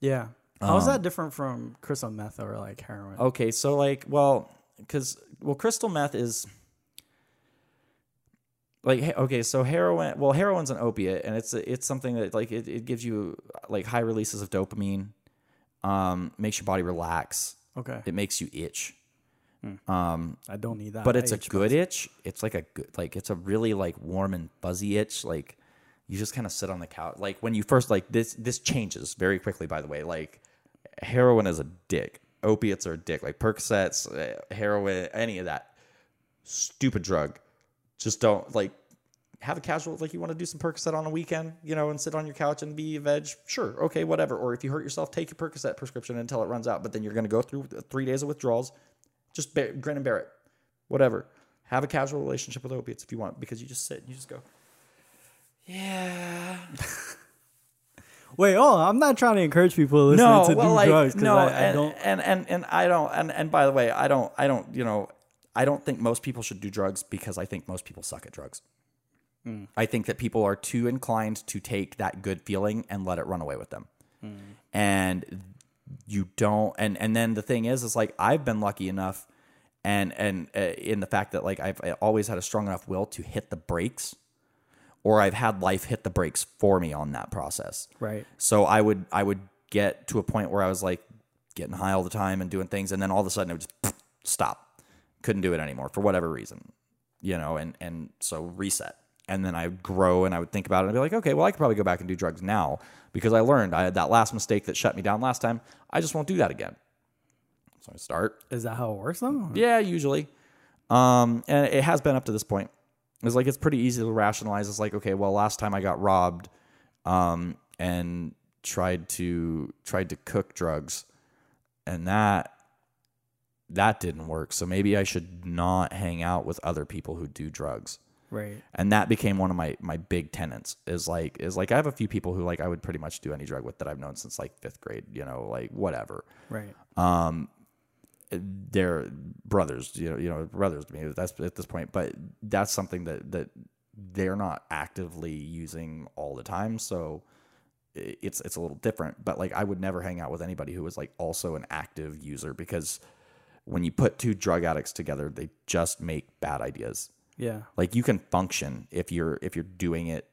Yeah. How is Um, that different from crystal meth or like heroin? Okay, so like, well, because well, crystal meth is like okay, so heroin. Well, heroin's an opiate, and it's it's something that like it, it gives you like high releases of dopamine. Um, makes your body relax. Okay. It makes you itch. Um I don't need that. but it's a itch good itch. It's like a good, like it's a really like warm and fuzzy itch. Like you just kind of sit on the couch. Like when you first like this, this changes very quickly. By the way, like heroin is a dick. Opiates are a dick. Like Percocets, uh, heroin, any of that stupid drug. Just don't like have a casual like you want to do some Percocet on a weekend, you know, and sit on your couch and be a veg. Sure, okay, whatever. Or if you hurt yourself, take your Percocet prescription until it runs out. But then you're going to go through three days of withdrawals. Just bear, grin and bear it. Whatever. Have a casual relationship with opiates if you want, because you just sit and you just go, yeah. (laughs) Wait, oh, I'm not trying to encourage people to listen No, to well, do like drugs no, I, I and, don't. and and and I don't. And and by the way, I don't. I don't. You know, I don't think most people should do drugs because I think most people suck at drugs. I think that people are too inclined to take that good feeling and let it run away with them. And you don't and and then the thing is is like I've been lucky enough and and uh, in the fact that like I've always had a strong enough will to hit the brakes or I've had life hit the brakes for me on that process. Right. So I would I would get to a point where I was like getting high all the time and doing things and then all of a sudden it would just stop. Couldn't do it anymore for whatever reason. You know, and and so reset. And then I would grow and I would think about it and be like, okay, well I could probably go back and do drugs now because I learned I had that last mistake that shut me down last time. I just won't do that again. So I start Is that how it works though? yeah, usually. Um, and it has been up to this point. It's like it's pretty easy to rationalize. It's like, okay, well, last time I got robbed, um, and tried to tried to cook drugs, and that that didn't work. So maybe I should not hang out with other people who do drugs. Right. And that became one of my my big tenants Is like is like I have a few people who like I would pretty much do any drug with that I've known since like fifth grade. You know, like whatever Right. They're brothers, you know, you know, brothers to me. That's at this point, but that's something that that they're not actively using all the time. So it's it's a little different. But like, I would never hang out with anybody who was like also an active user because when you put two drug addicts together, they just make bad ideas. Yeah. Like you can function if you're if you're doing it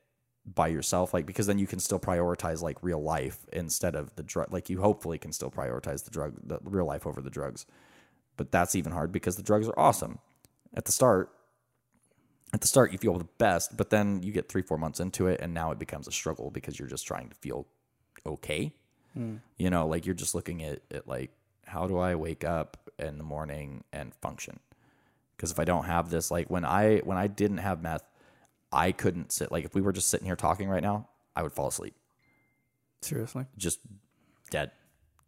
by yourself like because then you can still prioritize like real life instead of the drug like you hopefully can still prioritize the drug the real life over the drugs but that's even hard because the drugs are awesome. At the start at the start you feel the best but then you get three four months into it and now it becomes a struggle because you're just trying to feel okay. Hmm. You know like you're just looking at it like how do i wake up in the morning and function? Because if i don't have this like when i when i didn't have meth i couldn't sit like if we were just sitting here talking right now i would fall asleep. Seriously. just dead.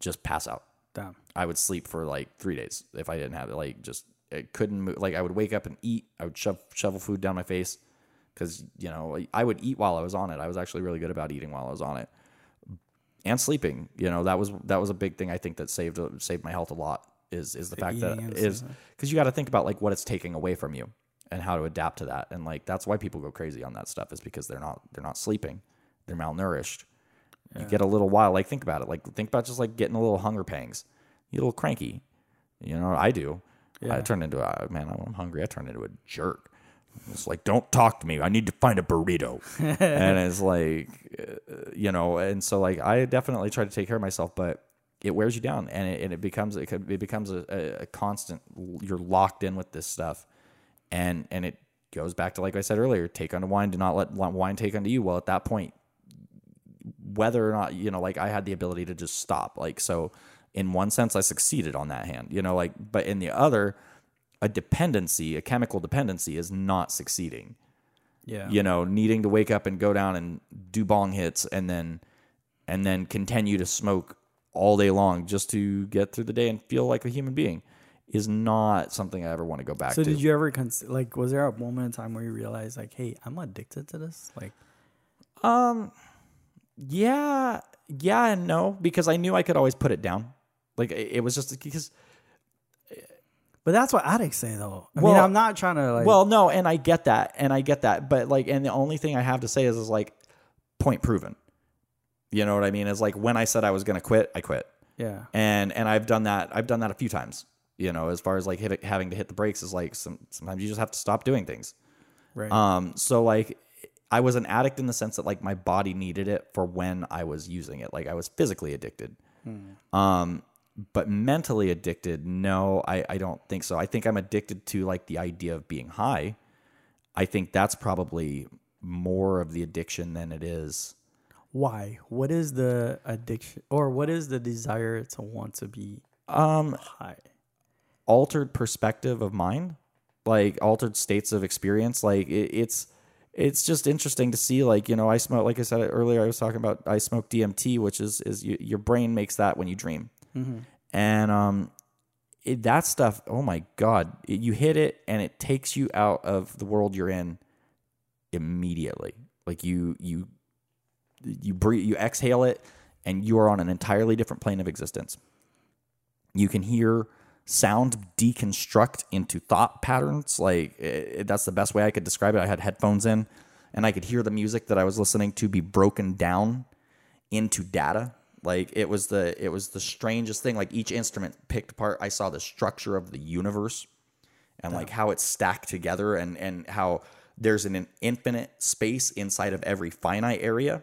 Just pass out Damn. I would sleep for like three days if I didn't have it. Like just it couldn't move. Like I would wake up and eat. I would shove shovel food down my face because you know I would eat while I was on it. I was actually really good about eating while I was on it and sleeping. You know that was that was a big thing I think that saved saved my health a lot. Is is the fact that is because you got to think about like what it's taking away from you and how to adapt to that. And like that's why people go crazy on that stuff is because they're not they're not sleeping. They're malnourished. You get a little while. Like think about it. Like think about just like getting a little hunger pangs. You a little cranky. You know I do. Yeah. I turn into a man. I'm hungry, I turn into a jerk. It's like, don't talk to me. I need to find a burrito. (laughs) and it's like, uh, you know, and so like I definitely try to take care of myself, but it wears you down, and it, and it becomes it, could- it becomes a, a, a constant. You're locked in with this stuff, and and it goes back to like I said earlier: take unto wine, do not let wine take unto you. Well, at that point, whether or not you know, like I had the ability to just stop. Like so, in one sense, I succeeded on that hand. You know, like but in the other, a dependency, a chemical dependency, is not succeeding Yeah. you know, needing to wake up and go down and do bong hits and then and then continue to smoke all day long just to get through the day and feel like a human being is not something I ever want to go back So to. So did you ever cons- like? Was there a moment in time where you realized like, hey, I'm addicted to this? Like, um, yeah, yeah and no because I knew I could always put it down. Like it it was just because but that's what addicts say though. I mean, Well- I'm not trying to like. well, no, and I get that, and I get that, but like, and the only thing I have to say is, is like, point proven. You know what I mean? Is like when I said I was going to quit, I quit. yeah. and and I've done that. I've done that a few times. You know, as far as like hit, having to hit the brakes is like some, sometimes you just have to stop doing things. Right. Um, so like I was an addict in the sense that like my body needed it for when I was using it. Like I was physically addicted. Um, but mentally addicted, no, I, I don't think so. I think I'm addicted to like the idea of being high. I think that's probably more of the addiction than it is. Why? What is the addiction or what is the desire to want to be Um, high? altered perspective of mind, like altered states of experience. Like it, it's it's just interesting to see. Like you know, I smoke. Like I said earlier, I was talking about I smoke DMT, which is is you, your brain makes that when you dream, and um, it, that stuff. Oh my god, it, you hit it and it takes you out of the world you're in immediately. Like you you you breathe, you exhale it, and you are on an entirely different plane of existence. You can hear sound deconstruct into thought patterns. Like eh, that's the best way I could describe it. I had headphones in, and I could hear the music that I was listening to be broken down into data. Like it was the it was the strangest thing. Like each instrument picked apart, I saw the structure of the universe and like how it's stacked together and and how there's an, infinite space inside of every finite area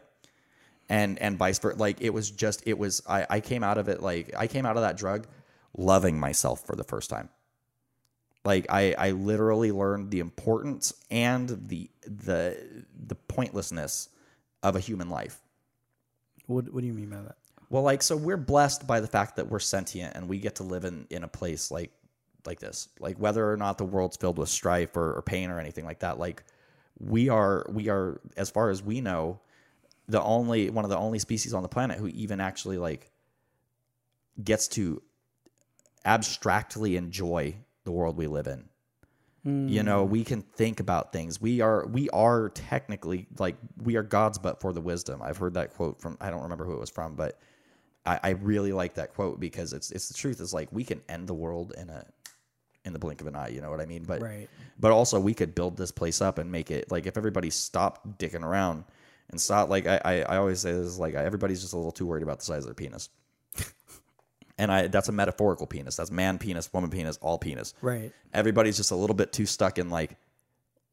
and and vice versa like it was just it was I, I came out of it like i came out of that drug loving myself for the first time like i i literally learned the importance and the the the pointlessness of a human life What What do you mean by that? well, like so we're blessed by the fact that we're sentient and we get to live in in a place like like this. Like whether or not the world's filled with strife or, or pain or anything like that, like we are we are as far as we know the only one of the only species on the planet who even actually like gets to abstractly enjoy the world we live in. You know, hmm. we can think about things. We are we are technically like we are gods, but for the wisdom. I've heard that quote from I don't remember who it was from, but I, I really like that quote because it's it's the truth. It's like we can end the world in a in the blink of an eye. You know what I mean? But Right. but also we could build this place up and make it like if everybody stopped dicking around and stop like I I, I always say this like everybody's just a little too worried about the size of their penis. And I that's a metaphorical penis. That's man penis, woman penis, all penis Right. everybody's just a little bit too stuck in like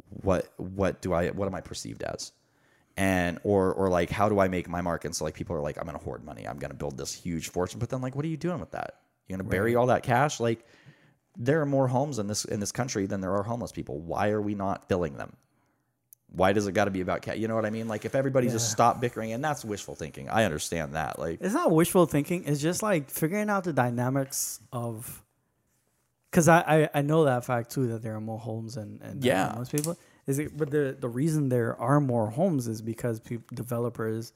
what what do I what am I perceived as? And or or like how do I make my mark? And so like people are like, I'm gonna hoard money, I'm gonna build this huge fortune. But then like what are you doing with that? You're gonna bury all that cash? Like there are more homes in this in this country than there are homeless people. Why are we not filling them? Why does it got to be about cat? You know what I mean? Like if everybody just stopped bickering, and that's wishful thinking. I understand that. Like It's not wishful thinking. It's just like figuring out the dynamics of. Because I, I I know that fact too that there are more homes and and Yeah. homeless people. Is it? But the the reason there are more homes is because people, developers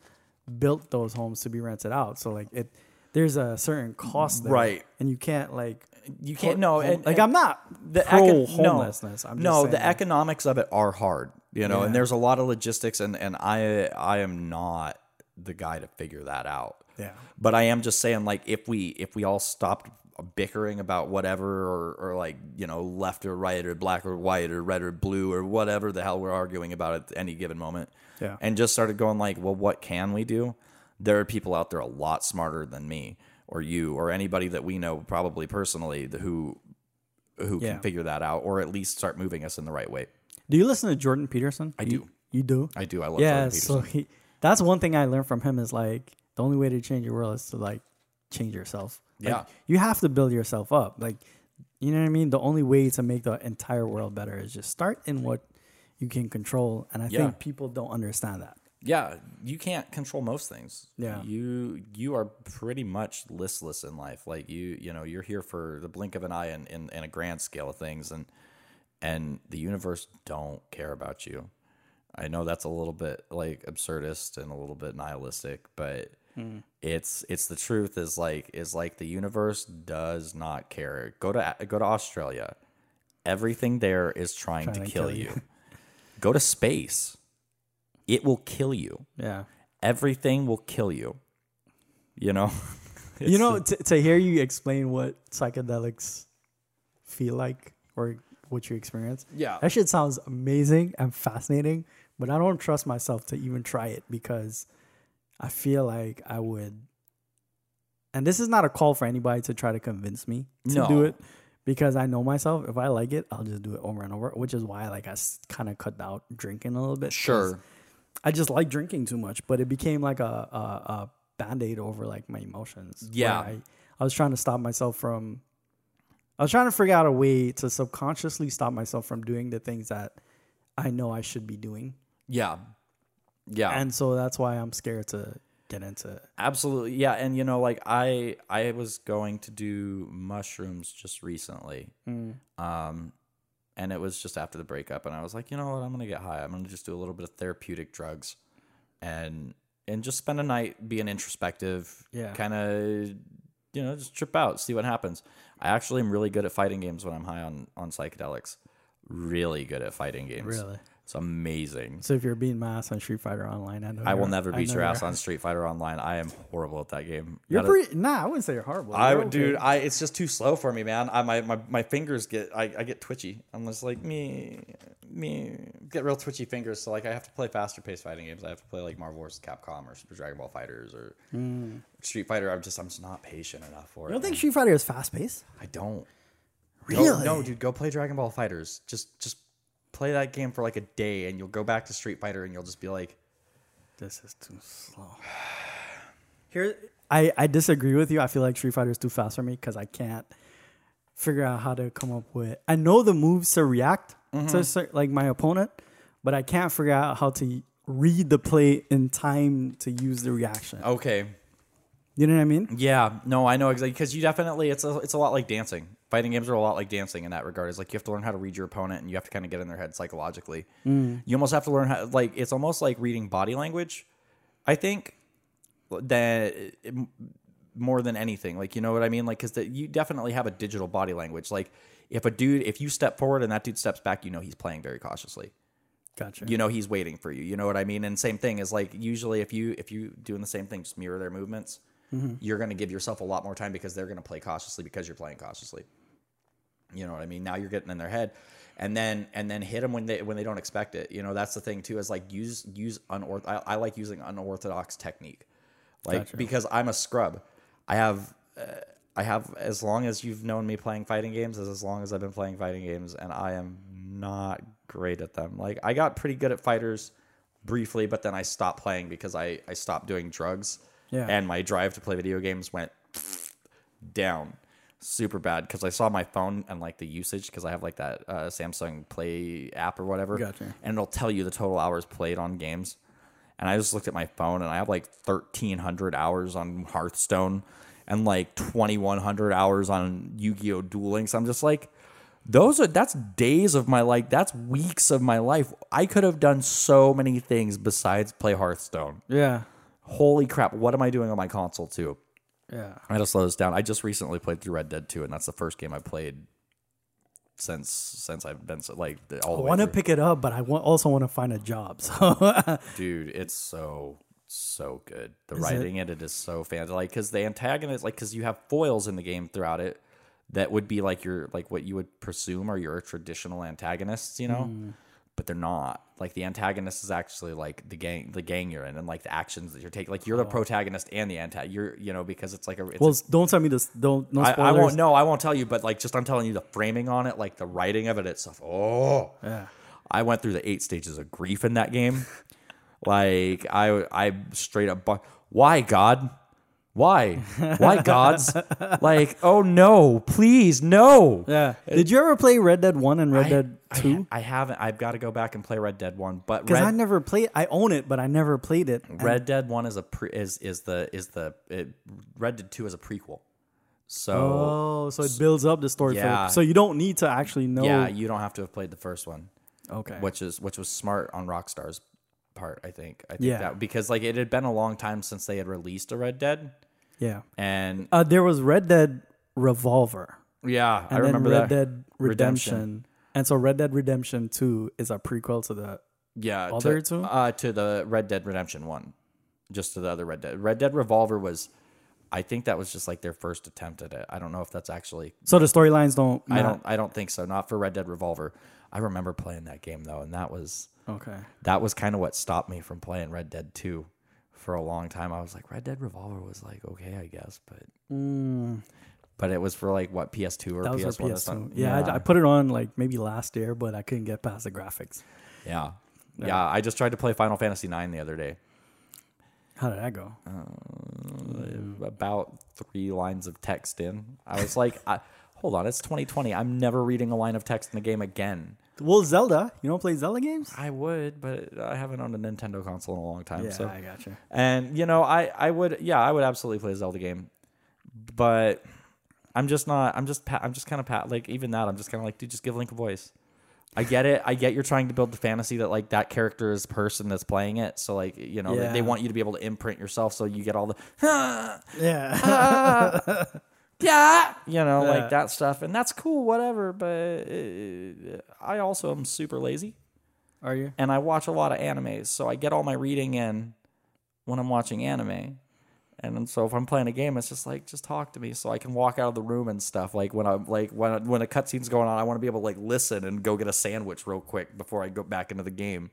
built those homes to be rented out. So like it, there's a certain cost there, Right. And you can't like you can't no, and, like and- I'm not the pro econ- no. homelessness. I'm just no, the like, economics of it are hard, you know, and there's a lot of logistics, and and I I am not the guy to figure that out. Yeah. But I am just saying, like, if we if we all stopped bickering about whatever, or or like you know left or right or black or white or red or blue or whatever the hell we're arguing about at any given moment, Yeah. and just started going like, well, what can we do? There are people out there a lot smarter than me or you or anybody that we know probably personally who who Yeah. can figure that out or at least start moving us in the right way. Do you listen to Jordan Peterson? I do. You do? I do. I love yeah. Jordan So Peterson. he, that's one thing I learned from him is like the only way to change your world is to like change yourself. Like, Yeah. You have to build yourself up. Like, you know what I mean? The only way to make the entire world better is just start in what you can control. And I Yeah. think people don't understand that. yeah, you can't control most things. Yeah. You you are pretty much listless in life. Like you you know, you're here for the blink of an eye in, in, in a grand scale of things and and the universe don't care about you. I know that's a little bit like absurdist and a little bit nihilistic, but it's it's the truth is like is like the universe does not care. Go to go to Australia. Everything there is trying, to, kill, you. (laughs) go to space. It will kill you. Yeah. Everything will kill you. You know? (laughs) you know, t- to hear you explain what psychedelics feel like or what you experience, Yeah. that shit sounds amazing and fascinating. But I don't trust myself to even try it because I feel like I would. And this is not a call for anybody to try to convince me to No. do it because I know myself. If I like it, I'll just do it over and over. Which is why, like, I kind of cut out drinking a little bit. Sure. I just like drinking too much, but it became like a, a, a band aid over like my emotions. Yeah. I, I was trying to stop myself from. I was trying to figure out a way to subconsciously stop myself from doing the things that I know I should be doing, Yeah. Yeah. and so that's why I'm scared to get into it. Absolutely. Yeah, and you know like I I was going to do mushrooms just recently. Um and it was just after the breakup and I was like, "You know what? I'm going to get high. I'm going to just do a little bit of therapeutic drugs and and just spend a night being introspective. Yeah. Kind of you know, just trip out, see what happens. I actually am really good at fighting games when I'm high on on psychedelics. Really good at fighting games. Really. It's amazing. So if you're beating my ass on Street Fighter Online, I know I will never beat your ass on (laughs) Street Fighter Online. I am horrible at that game. You're That is- pretty. Nah, I wouldn't say you're horrible. I would, dude. I it's just too slow for me, man. I my my, my fingers get I, I get twitchy. I'm just like me me get real twitchy fingers. So like I have to play faster paced fighting games. I have to play like Marvel vs. Capcom or Super Dragon Ball Fighters or hmm. Street Fighter. I'm just I'm just not patient enough for You it. You don't think. Street Fighter is fast paced? I don't. Really? Go, no, dude. Go play Dragon Ball Fighters. Just just play that game for like a day, and you'll go back to Street Fighter, and you'll just be like, This is too slow. (sighs) Here, I, I disagree with you. I feel like Street Fighter is too fast for me because I can't figure out how to come up with. I know the moves to react Mm-hmm. to cer- like my opponent, but I can't figure out how to read the play in time to use the reaction. okay, You know what I mean? Yeah, no, I know exactly because you definitely it's a it's a lot like dancing. Fighting games are a lot like dancing in that regard. It's like you have to learn how to read your opponent and you have to kind of get in their head psychologically. Mm. You almost have to learn how like it's almost like reading body language. I think that it- more than anything, like you know what I mean, like because you definitely have a digital body language. Like if a dude, if you step forward and that dude steps back, you know he's playing very cautiously. Gotcha. you know he's waiting for you. You know what i mean? And same thing is like usually if you if you doing the same thing just mirror their movements you're going to give yourself a lot more time because they're going to play cautiously because you're playing cautiously. You know what i mean? Now you're getting in their head. And then and then hit them when they when they don't expect it. You know that's the thing too is like use use unorth I, I like using unorthodox technique. Like Gotcha. because i'm a scrub. I have uh, I have as long as you've known me playing fighting games as as long as I've been playing fighting games, and I am not great at them. Like I got pretty good at fighters briefly, but then I stopped playing because I I stopped doing drugs, Yeah. and my drive to play video games went down super bad because I saw my phone and like the usage because I have like that uh, Samsung Play app or whatever, Gotcha. and it'll tell you the total hours played on games. And I just looked at my phone and I have like thirteen hundred hours on Hearthstone and like twenty one hundred hours on Yu Gi Oh Duel Links. I'm just like, those are that's days of my life. That's weeks of my life. I could have done so many things besides play Hearthstone. yeah. Holy crap! What am I doing on my console too? Yeah. I had to slow this down. I just recently played through Red Dead 2, and that's the first game I played since since I've been so, like all I want to pick it up, but I want, also want to find a job. (laughs) So Dude, it's so so good. The Is writing in it is so fantastic. Like because the antagonist, like because you have foils in the game throughout it that would be like your like what you would presume are your traditional antagonists, you know. Hmm. But they're not. Like the antagonist is actually like the gang, the gang you're in, and like the actions that you're taking. Like you're the protagonist and the antagonist. You're, you know, because it's like a. It's a Oh. well, don't tell me this. Don't no I. I won't. No, I won't tell you. But like, just I'm telling you the framing on it, like the writing of it itself. Oh, Yeah. I went through the eight stages of grief in that game. (laughs) like I, I straight up. bu- Why God? Why? Why (laughs) gods? like, oh no, please no. Yeah. Did you ever play Red Dead One and Red I- Dead Two? I haven't. I've got to go back and play Red Dead One. But Because I never played. I own it, but I never played it. Red Dead One is a pre, is is the is the it, Red Dead Two is a prequel. So Oh, so it builds up the story. Yeah. For, so you don't need to actually know. yeah, you don't have to have played the first one. Okay. which is which was smart on Rockstar's part. I think. I think Yeah. that because like it had been a long time since they had released a Red Dead, Yeah. and Uh, there was Red Dead Revolver. yeah, I And remember then that. Red Dead Redemption. Redemption. And so Red Dead Redemption 2 is a prequel to the. yeah, Other to, two? uh, to the Red Dead Redemption one, just to the other Red Dead. Red Dead Revolver was, I think that was just like their first attempt at it. I don't know if that's actually. So the storylines don't. I don't. I don't think so. Not for Red Dead Revolver. I remember playing that game though, and that was Okay. that was kind of what stopped me from playing Red Dead 2 for a long time. I was like, Red Dead Revolver was like okay, I guess, but but it was for like what PS2 or Mm. That was PS1 for or PS2. something. Yeah, I, I put it on like maybe last year, but I couldn't get past the graphics. yeah, yeah. I just tried to play Final Fantasy 9 the other day. How did that go? about three lines of text in. I was like, (laughs) I, hold on, it's 2020. I'm never reading a line of text in a game again. Well, Zelda. You don't play Zelda games? I would, but I haven't owned a Nintendo console in a long time. Yeah, so I got you. And you know, I I would yeah, I would absolutely play a Zelda game, but I'm just not. I'm just pa- I'm just kind of pat like even that. I'm just kind of like, dude, just give Link a voice. I get it. I get you're trying to build the fantasy that like that character is person that's playing it. So like you know they, they want you to be able to imprint yourself. So you get all the (laughs) Yeah. Ah. (laughs) yeah, you know Yeah. like that stuff, and that's cool, whatever. But uh, I also am super lazy. Are you? and I watch a lot of animes, so I get all my reading in when I'm watching anime. And so if I'm playing a game, it's just like just talk to me, so I can walk out of the room and stuff. Like when I'm like when when a cutscene's going on, I want to be able to like listen and go get a sandwich real quick before I go back into the game.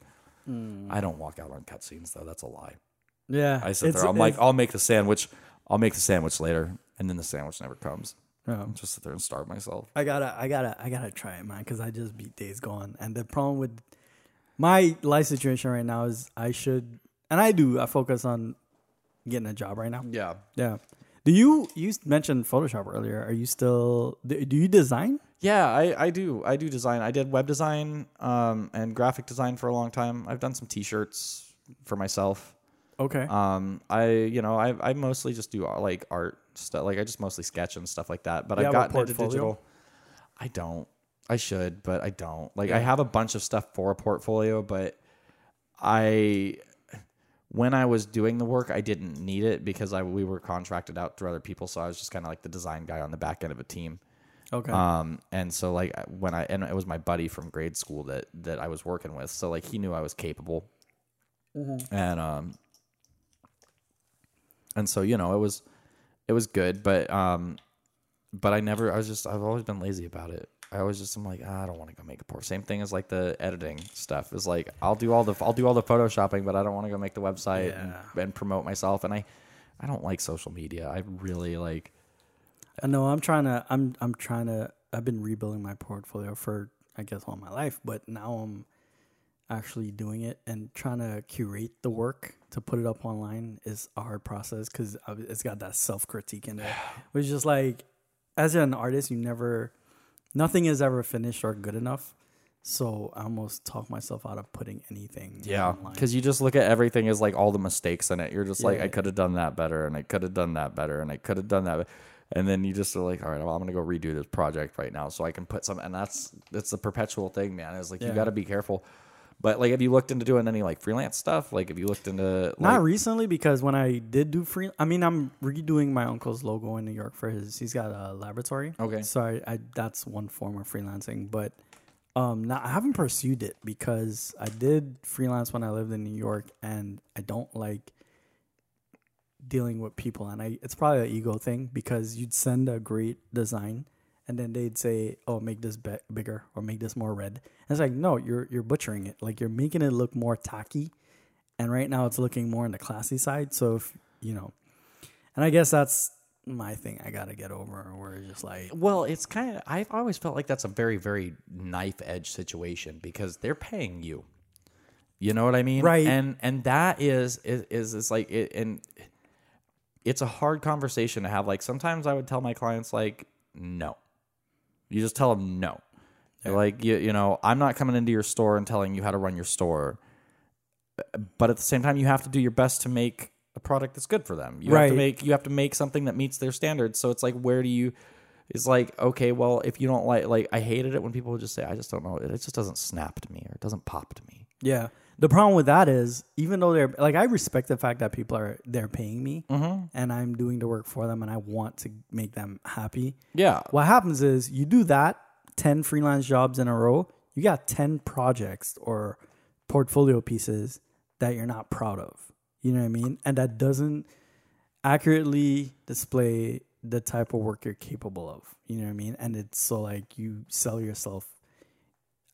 I don't walk out on cutscenes though. That's a lie. Yeah. I sit there. I'm like, I'll make the sandwich. I'll make the sandwich later, and then the sandwich never comes. Oh. Just sit there and starve myself. I gotta, I gotta, I gotta try it, man, because I just beat Days Gone, and the problem with my life situation right now is I should, and I do, I focus on getting a job right now. Yeah. Yeah. Do you you mentioned Photoshop earlier? Are you still? Do, do you design? Yeah, I, I do. I do design. I did web design um, and graphic design for a long time. I've done some T-shirts for myself. Okay. Um, I you know I I mostly just do uh, like art stuff. Like I just mostly sketch and stuff like that. But I've gotten into portfolio? digital. I don't. I should, but I don't. Like I have a bunch of stuff for a portfolio, but I when I was doing the work, I didn't need it because I we were contracted out through other people, so I was just kind of like the design guy on the back end of a team. okay. Um, and so like when I and it was my buddy from grade school that that I was working with, so like he knew I was capable, and um, and so you know it was it was good, but um, but I never I was just I've always been lazy about it. I always just I'm like ah, I don't want to go make a port. Same thing as like the editing stuff is like I'll do all the I'll do all the photoshopping, but I don't want to go make the website Yeah. and, and promote myself. And I I don't like social media. I really like I know I'm trying to I'm I'm trying to I've been rebuilding my portfolio for I guess all my life, but now I'm actually doing it and trying to curate the work to put it up online is a hard process because it's got that self critique in it. which is just like as an artist, you never nothing is ever finished or good enough. So I almost talk myself out of putting anything Yeah, because you just look at everything as like all the mistakes in it. You're just like, Yeah. I could have done that better, and I could have done that better, and I could have done that, and then you just are like, all right, well, I'm gonna go redo this project right now so I can put some. And that's that's the perpetual thing, man. Is like you got to be careful. But like, have you looked into doing any like freelance stuff? Like, have you looked into like, Not recently because when I did do free, I mean, I'm redoing my uncle's logo in New York for his. He's got a laboratory. Okay. So I, I that's one form of freelancing, but um, now I haven't pursued it because I did freelance when I lived in New York, and I don't like dealing with people, and I it's probably an ego thing because you'd send a great design. And then they'd say, "Oh, make this be- bigger or make this more red." And it's like, no, you're you're butchering it. Like you're making it look more tacky and right now it's looking more on the classy side. So if you know, and I guess that's my thing. I gotta get over where it's just like, Well, it's kind of. I've always felt like that's a very, very knife edge situation because they're paying you. You know what I mean? Right. And and that is is is, is like it, and it's a hard conversation to have. Like sometimes I would tell my clients like, no. You just tell them no. Like you you know, I'm not coming into your store and telling you how to run your store. But at the same time, you have to do your best to make a product that's good for them. You have Right. to make you have to make something that meets their standards. So it's like, where do you? It's like, okay, well, if you don't like, like, I hated it when people would just say, I just don't know, it just doesn't snap to me or it doesn't pop to me. yeah. The problem with that is, even though they're like, I respect the fact that people are they're paying me mm-hmm. and I'm doing the work for them, and I want to make them happy. Yeah, What happens is you do that ten freelance jobs in a row, you got ten projects or portfolio pieces that you're not proud of. You know what I mean? And that doesn't accurately display the type of work you're capable of. You know what I mean? And it's so like you sell yourself.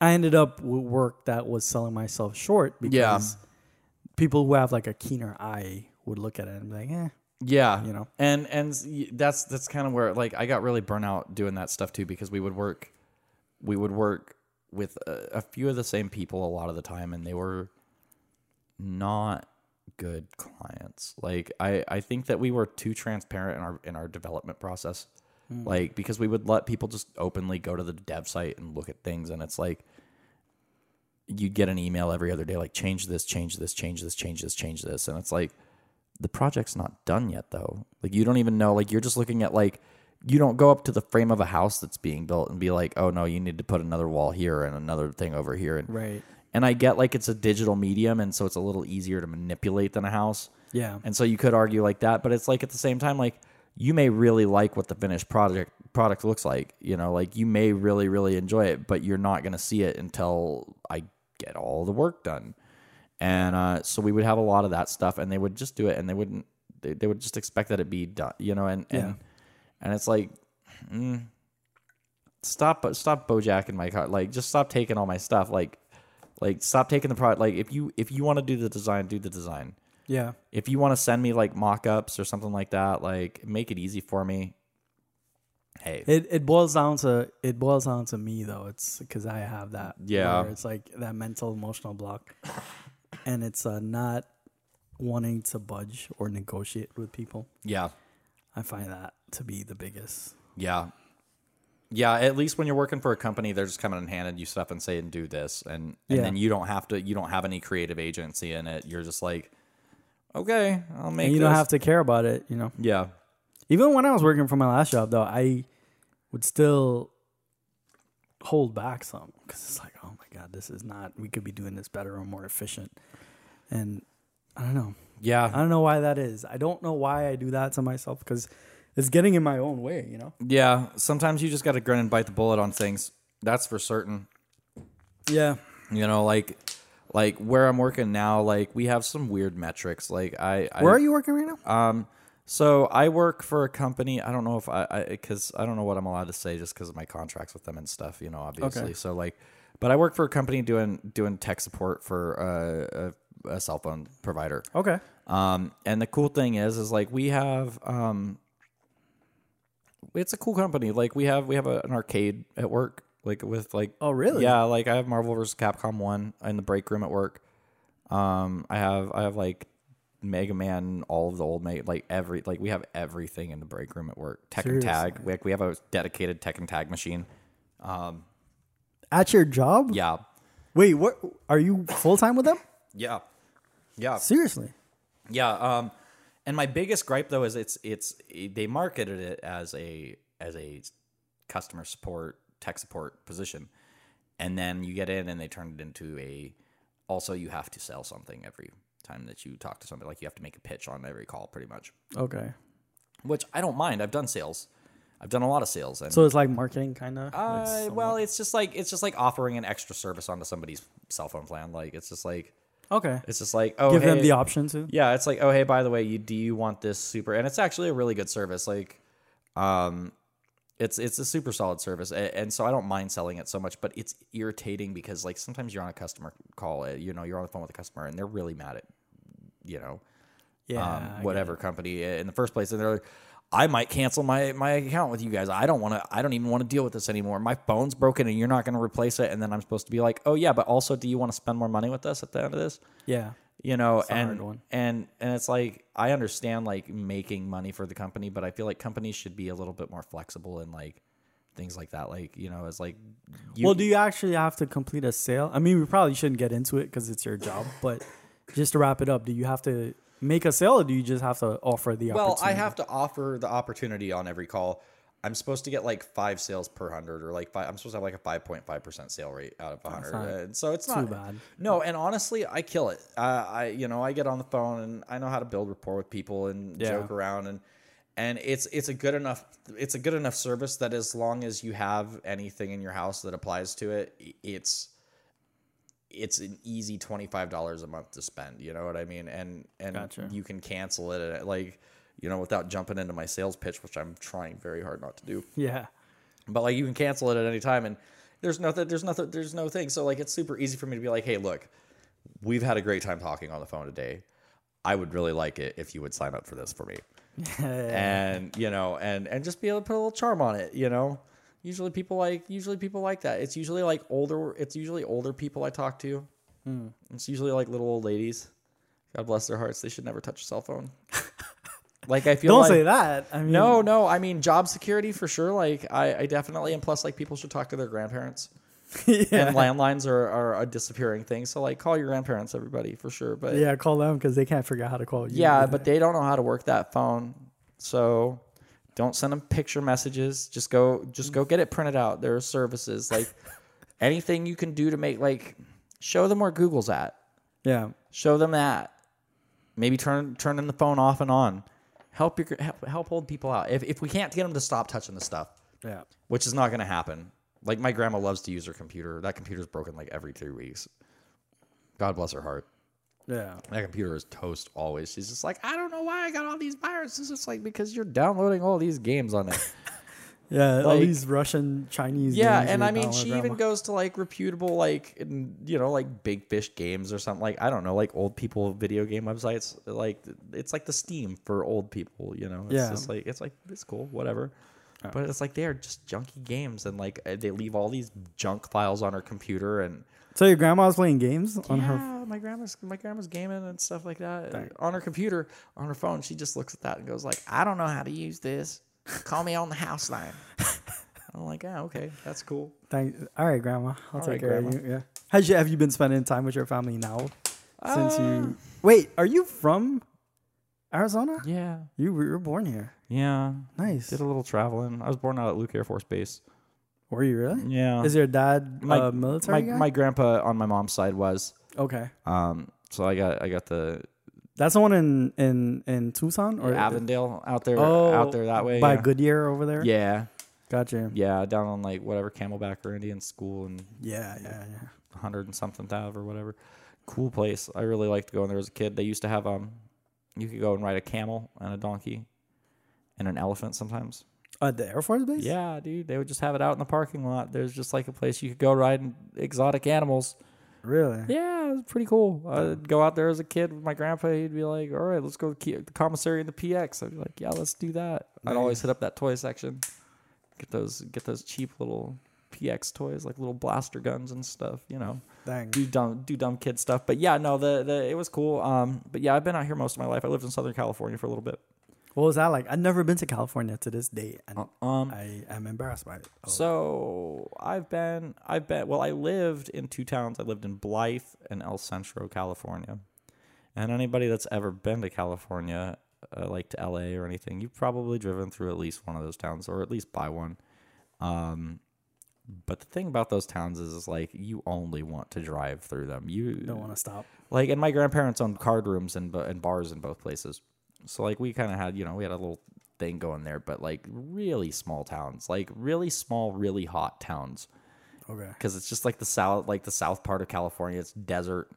I ended up with work that was selling myself short because people who have like a keener eye would look at it and be like, eh, yeah, you know. and and that's that's kind of where like I got really burnt out doing that stuff too because we would work, we would work with a, a few of the same people a lot of the time, and they were not good clients. Like I, I think that we were too transparent in our in our development process. Mm. Like because we would let people just openly go to the dev site and look at things and it's like you'd get an email every other day like change this, change this, change this, change this, change this. And it's like the project's not done yet though. Like you don't even know like you're just looking at like you don't go up to the frame of a house that's being built and be like, "Oh no, you need to put another wall here and another thing over here." And Right. and I get like it's a digital medium and so it's a little easier to manipulate than a house. Yeah. And so you could argue like that, but it's like at the same time like you may really like what the finished product product looks like, you know, like you may really really enjoy it, but you're not going to see it until I get all the work done. And uh, so we would have a lot of that stuff and they would just do it and they wouldn't they, they would just expect that it be done, you know, and Yeah. and and it's like mm, stop stop bojacking my car like just stop taking all my stuff like like stop taking the product like if you if you want to do the design do the design Yeah. if you want to send me like mock-ups or something like that like make it easy for me hey It it boils down to it boils down to me though. It's because I have that. Yeah. where It's like that mental emotional block, (laughs) and it's uh, not wanting to budge or negotiate with people. yeah I find that to be the biggest. yeah yeah at least when you're working for a company they're just coming and handing you stuff and saying do this and and Yeah. then you don't have to you don't have any creative agency in it you're just like okay i'll make And you this. don't have to care about it, you know. yeah Even when I was working for my last job, though, I would still hold back some because it's like, oh my god, this is not. We could be doing this better or more efficient. And I don't know. Yeah. I don't know why that is. I don't know why I do that to myself because it's getting in my own way. You know. yeah sometimes you just got to grin and bite the bullet on things that's for certain Yeah. you know like like where i'm working now like we have some weird metrics like i, I Where are you working right now? Um, so I work for a company. I don't know if I, I, because I don't know what I'm allowed to say just because of my contracts with them and stuff. You know, obviously. Okay. So like, but I work for a company doing doing tech support for uh, a, a cell phone provider. Okay. Um, and the cool thing is, is like we have um, it's a cool company. Like we have we have a, an arcade at work, like with like Oh, really? yeah, like I have Marvel vs. Capcom one in the break room at work. Um, I have I have like Mega Man, all of the old Mega, like every like we have everything in the break room at work. Tekken Tag, like we have a dedicated Tekken Tag machine. Um at your job? Yeah, Wait, what? Are you full time with them? (laughs) yeah, yeah, Seriously? yeah. Um, and my biggest gripe though is it's it's they marketed it as a as a customer support tech support position, and then you get in and they turn it into a also you have to sell something every time that you talk to somebody like you have to make a pitch on every call pretty much Okay. which i don't mind i've done sales i've done a lot of sales and So it's like marketing, kind of. uh, well it's just like it's just like offering an extra service onto somebody's cell phone plan like it's just like okay. it's just like oh Give them the option to. yeah it's like oh hey by the way you do you want this super and it's actually a really good service like um it's it's a super solid service and, and so i don't mind selling it so much but it's irritating because like sometimes you're on a customer call uh, you know you're on the phone with a customer and they're really mad at you know Yeah. Um, whatever company in the first place and they're like I might cancel my, my account with you guys. I don't want to. I don't even want to deal with this anymore. My phone's broken, and you're not going to replace it. And then I'm supposed to be like, oh yeah, but also, do you want to spend more money with us at the end of this? Yeah. You know and and and it's like i understand like making money for the company but i feel like companies should be a little bit more flexible and like things like that. Like you know it's like you, well, do you actually have to complete a sale? I mean, we probably shouldn't get into it because it's your job, but just to wrap it up, do you have to make a sale or do you just have to offer the well i have to offer the opportunity on every call i'm supposed to get like five sales per hundred or like five i'm supposed to have like a 5.5% sale rate out of a 100 and so it's not bad. no and honestly i kill it uh, i you know i get on the phone and i know how to build rapport with people and Yeah. joke around and and it's it's a good enough it's a good enough service that as long as you have anything in your house that applies to it it's it's an easy $25 a month to spend you know what i mean and and Gotcha. you can cancel it like you know without jumping into my sales pitch which i'm trying very hard not to do. Yeah. but like you can cancel it at any time and there's nothing there's nothing there's no thing. So like it's super easy for me to be like hey look we've had a great time talking on the phone today. I would really like it if you would sign up for this for me. (laughs) And you know and and just be able to put a little charm on it you know? Usually people like usually people like that. It's usually like older it's usually older people i talk to. Hmm. It's usually like little old ladies. God bless their hearts. They should never touch a cell phone. (laughs) like I feel like Don't like say that. I mean, no, no. I mean job security for sure. Like I, I definitely and plus like people should talk to their grandparents. (laughs) yeah. And landlines are, are a disappearing thing. So like call your grandparents, everybody for sure. But yeah, call them because they can't figure out how to call you. yeah, but they don't know how to work that phone. So don't send them picture messages. Just go just go get it printed out. There are services like (laughs) anything you can do to make like show them where Google's at. yeah, Show them that. Maybe turn turning the phone off and on. Help your help, help old people out. If if we can't get them to stop touching the stuff, yeah. which is not going to happen. Like my grandma loves to use her computer. That computer's broken like every three weeks. God bless her heart. Yeah. That computer is toast always. She's just like, I don't know why I got all these viruses. It's just like because you're downloading all these games on it. (laughs) Yeah, all Like- these Russian Chinese. yeah, and I mean, she grandma. even goes to like reputable, like in- you know, like Big Fish games or something. Like I don't know, like old people video game websites. Like it's like the Steam for old people. You know, it's Yeah. just like it's like it's cool, whatever. But it's like they are just junky games, and like they leave all these junk files on her computer, and So your grandma's playing games on her. yeah, my grandma's my grandma's gaming and stuff like that on her computer, on her phone. She just looks at that and goes like, "I don't know how to use this. Call me on the house line." (laughs) I'm like, "Yeah, okay, that's cool." Thank, all right, grandma. I'll All take right, care grandma. of you. Yeah. Has you have you been spending time with your family now? Since Uh, you wait, are you from Arizona? Yeah, You were, you were born here. yeah. Nice. Did a little traveling. I was born out at Luke Air Force Base. Were you really? Yeah, Is your dad my a military my, guy? my grandpa on my mom's side was. okay, Um, so I got I got the that's the one in in in Tucson or Avondale out there Oh, out there that way. by yeah. Goodyear over there. Yeah, gotcha. yeah, down on like whatever Camelback or Indian School and Yeah, yeah, yeah. hundred and something Ave or whatever. Cool place. I really liked going there as a kid. They used to have um, you could go and ride a camel and a donkey, and an elephant sometimes. Uh, the Air Force base. Yeah, dude, they would just have it out in the parking lot. There's just like a place you could go ride exotic animals. Really? Yeah, it was pretty cool. I'd go out there as a kid with my grandpa. He'd be like, "All right, let's go to the commissary and the PX." I'd be like, "Yeah, let's do that." I'd always hit up that toy section, get those get those cheap little PX toys, like little blaster guns and stuff. You know, Dang. do dumb do dumb kid stuff. But yeah, no, the the it was cool. Um, but yeah, I've been out here most of my life. I lived in Southern California for a little bit. What was that like? I've never been to California to this day, and Um, I am embarrassed by it. Oh. So I've been, I've been, well, I lived in two towns. I lived in Blythe and El Centro, California. And anybody that's ever been to California, uh, like to LA or anything, you've probably driven through at least one of those towns or at least by one. Um, but the thing about those towns is, is like you only want to drive through them. You don't want to stop. like, and my grandparents owned card rooms and, and bars in both places. So like we kind of had, you know, we had a little thing going there, but like really small towns, like really small, really hot towns, Okay. because it's just like the south, like the south part of California. It's desert,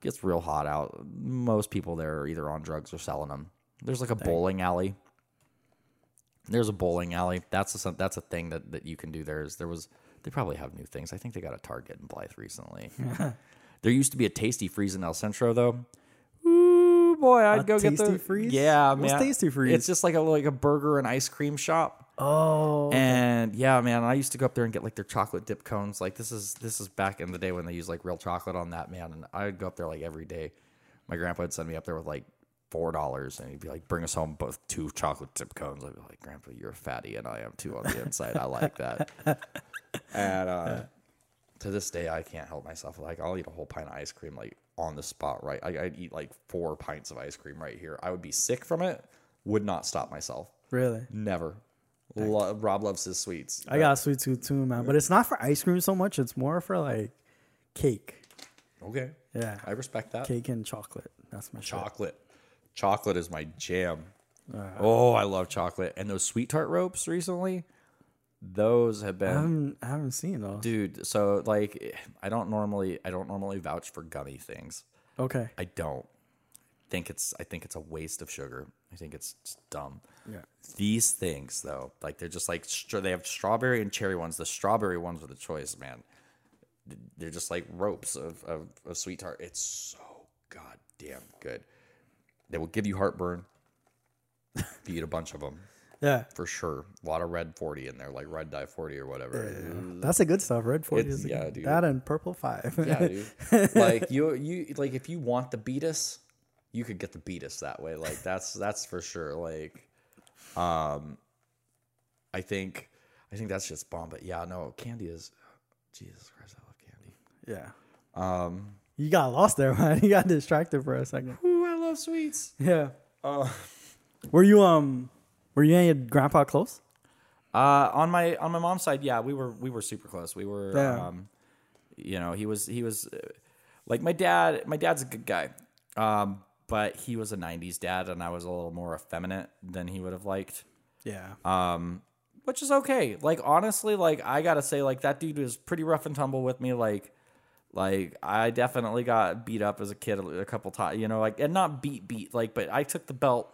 gets real hot out. Most people there are either on drugs or selling them. There's like a bowling alley. There's a bowling alley. That's a that's a thing that that you can do. There is there was they probably have new things. I think they got a Target in Blythe recently. (laughs) there used to be a Tastee Freez in El Centro though. Boy, I'd A go get Tasty the Freeze? Yeah, What's man. Tastee Freez? It's just like a like a burger and ice cream shop. Oh. And yeah, man, I used to go up there and get like their chocolate dip cones. Like this is this is back in the day when they used like real chocolate on that, man. And I'd go up there like every day. My grandpa would send me up there with like four dollars, and he'd be like, "Bring us home both two chocolate dip cones." I'd be like, "Grandpa, you're a fatty, and I am too on the inside. I like that." (laughs) and uh, to this day, I can't help myself. Like I'll eat a whole pint of ice cream like on the spot. Right, I, I'd eat like four pints of ice cream right here. I would be sick from it. Would not stop myself. really? Never. Lo- Rob loves his sweets. I got a sweet tooth too, man. But it's not for ice cream so much. It's more for like cake. Okay. Yeah. I respect that. Cake and chocolate. That's my shit. Chocolate. Chocolate is my jam. oh, I love chocolate. And those sweet tart ropes recently, those have I been haven't, I haven't seen those. dude, so like I don't normally I don't normally vouch for gummy things. Okay. I don't think it's I think it's a waste of sugar. I think it's dumb. Yeah. These things though, like they're just like they have strawberry and cherry ones. The strawberry ones are the choice, man. They're just like ropes of, of, of sweet tart. It's so goddamn good. They will give you heartburn. if you eat a bunch of them, Yeah. for sure. A lot of red forty in there, like red dye forty or whatever. That's the good stuff. Red 40 It's- is yeah, good- dude. That and purple 5. Yeah, dude. (laughs) like you, you like if you want the beatus, you could get the beatus that way. Like that's that's for sure. Like, um, I think I think that's just bomb. But yeah, no, candy is. Jesus Christ, I love candy. Yeah. Um, You got lost there, (laughs) man. You got distracted for a second. ooh, I love sweets. Yeah. Uh, Were you um were you and your grandpa close? Uh, on my on my mom's side, yeah, we were we were super close. We were, Yeah. um, you know, he was he was uh, like my dad. My dad's a good guy, um, but he was a '90s dad, and I was a little more effeminate than he would have liked, Yeah. um, which is okay. Like honestly, like I gotta say, like that dude was pretty rough and tumble with me. Like, like I definitely got beat up as a kid a, a couple times, you know, like and not beat beat like, but I took the belt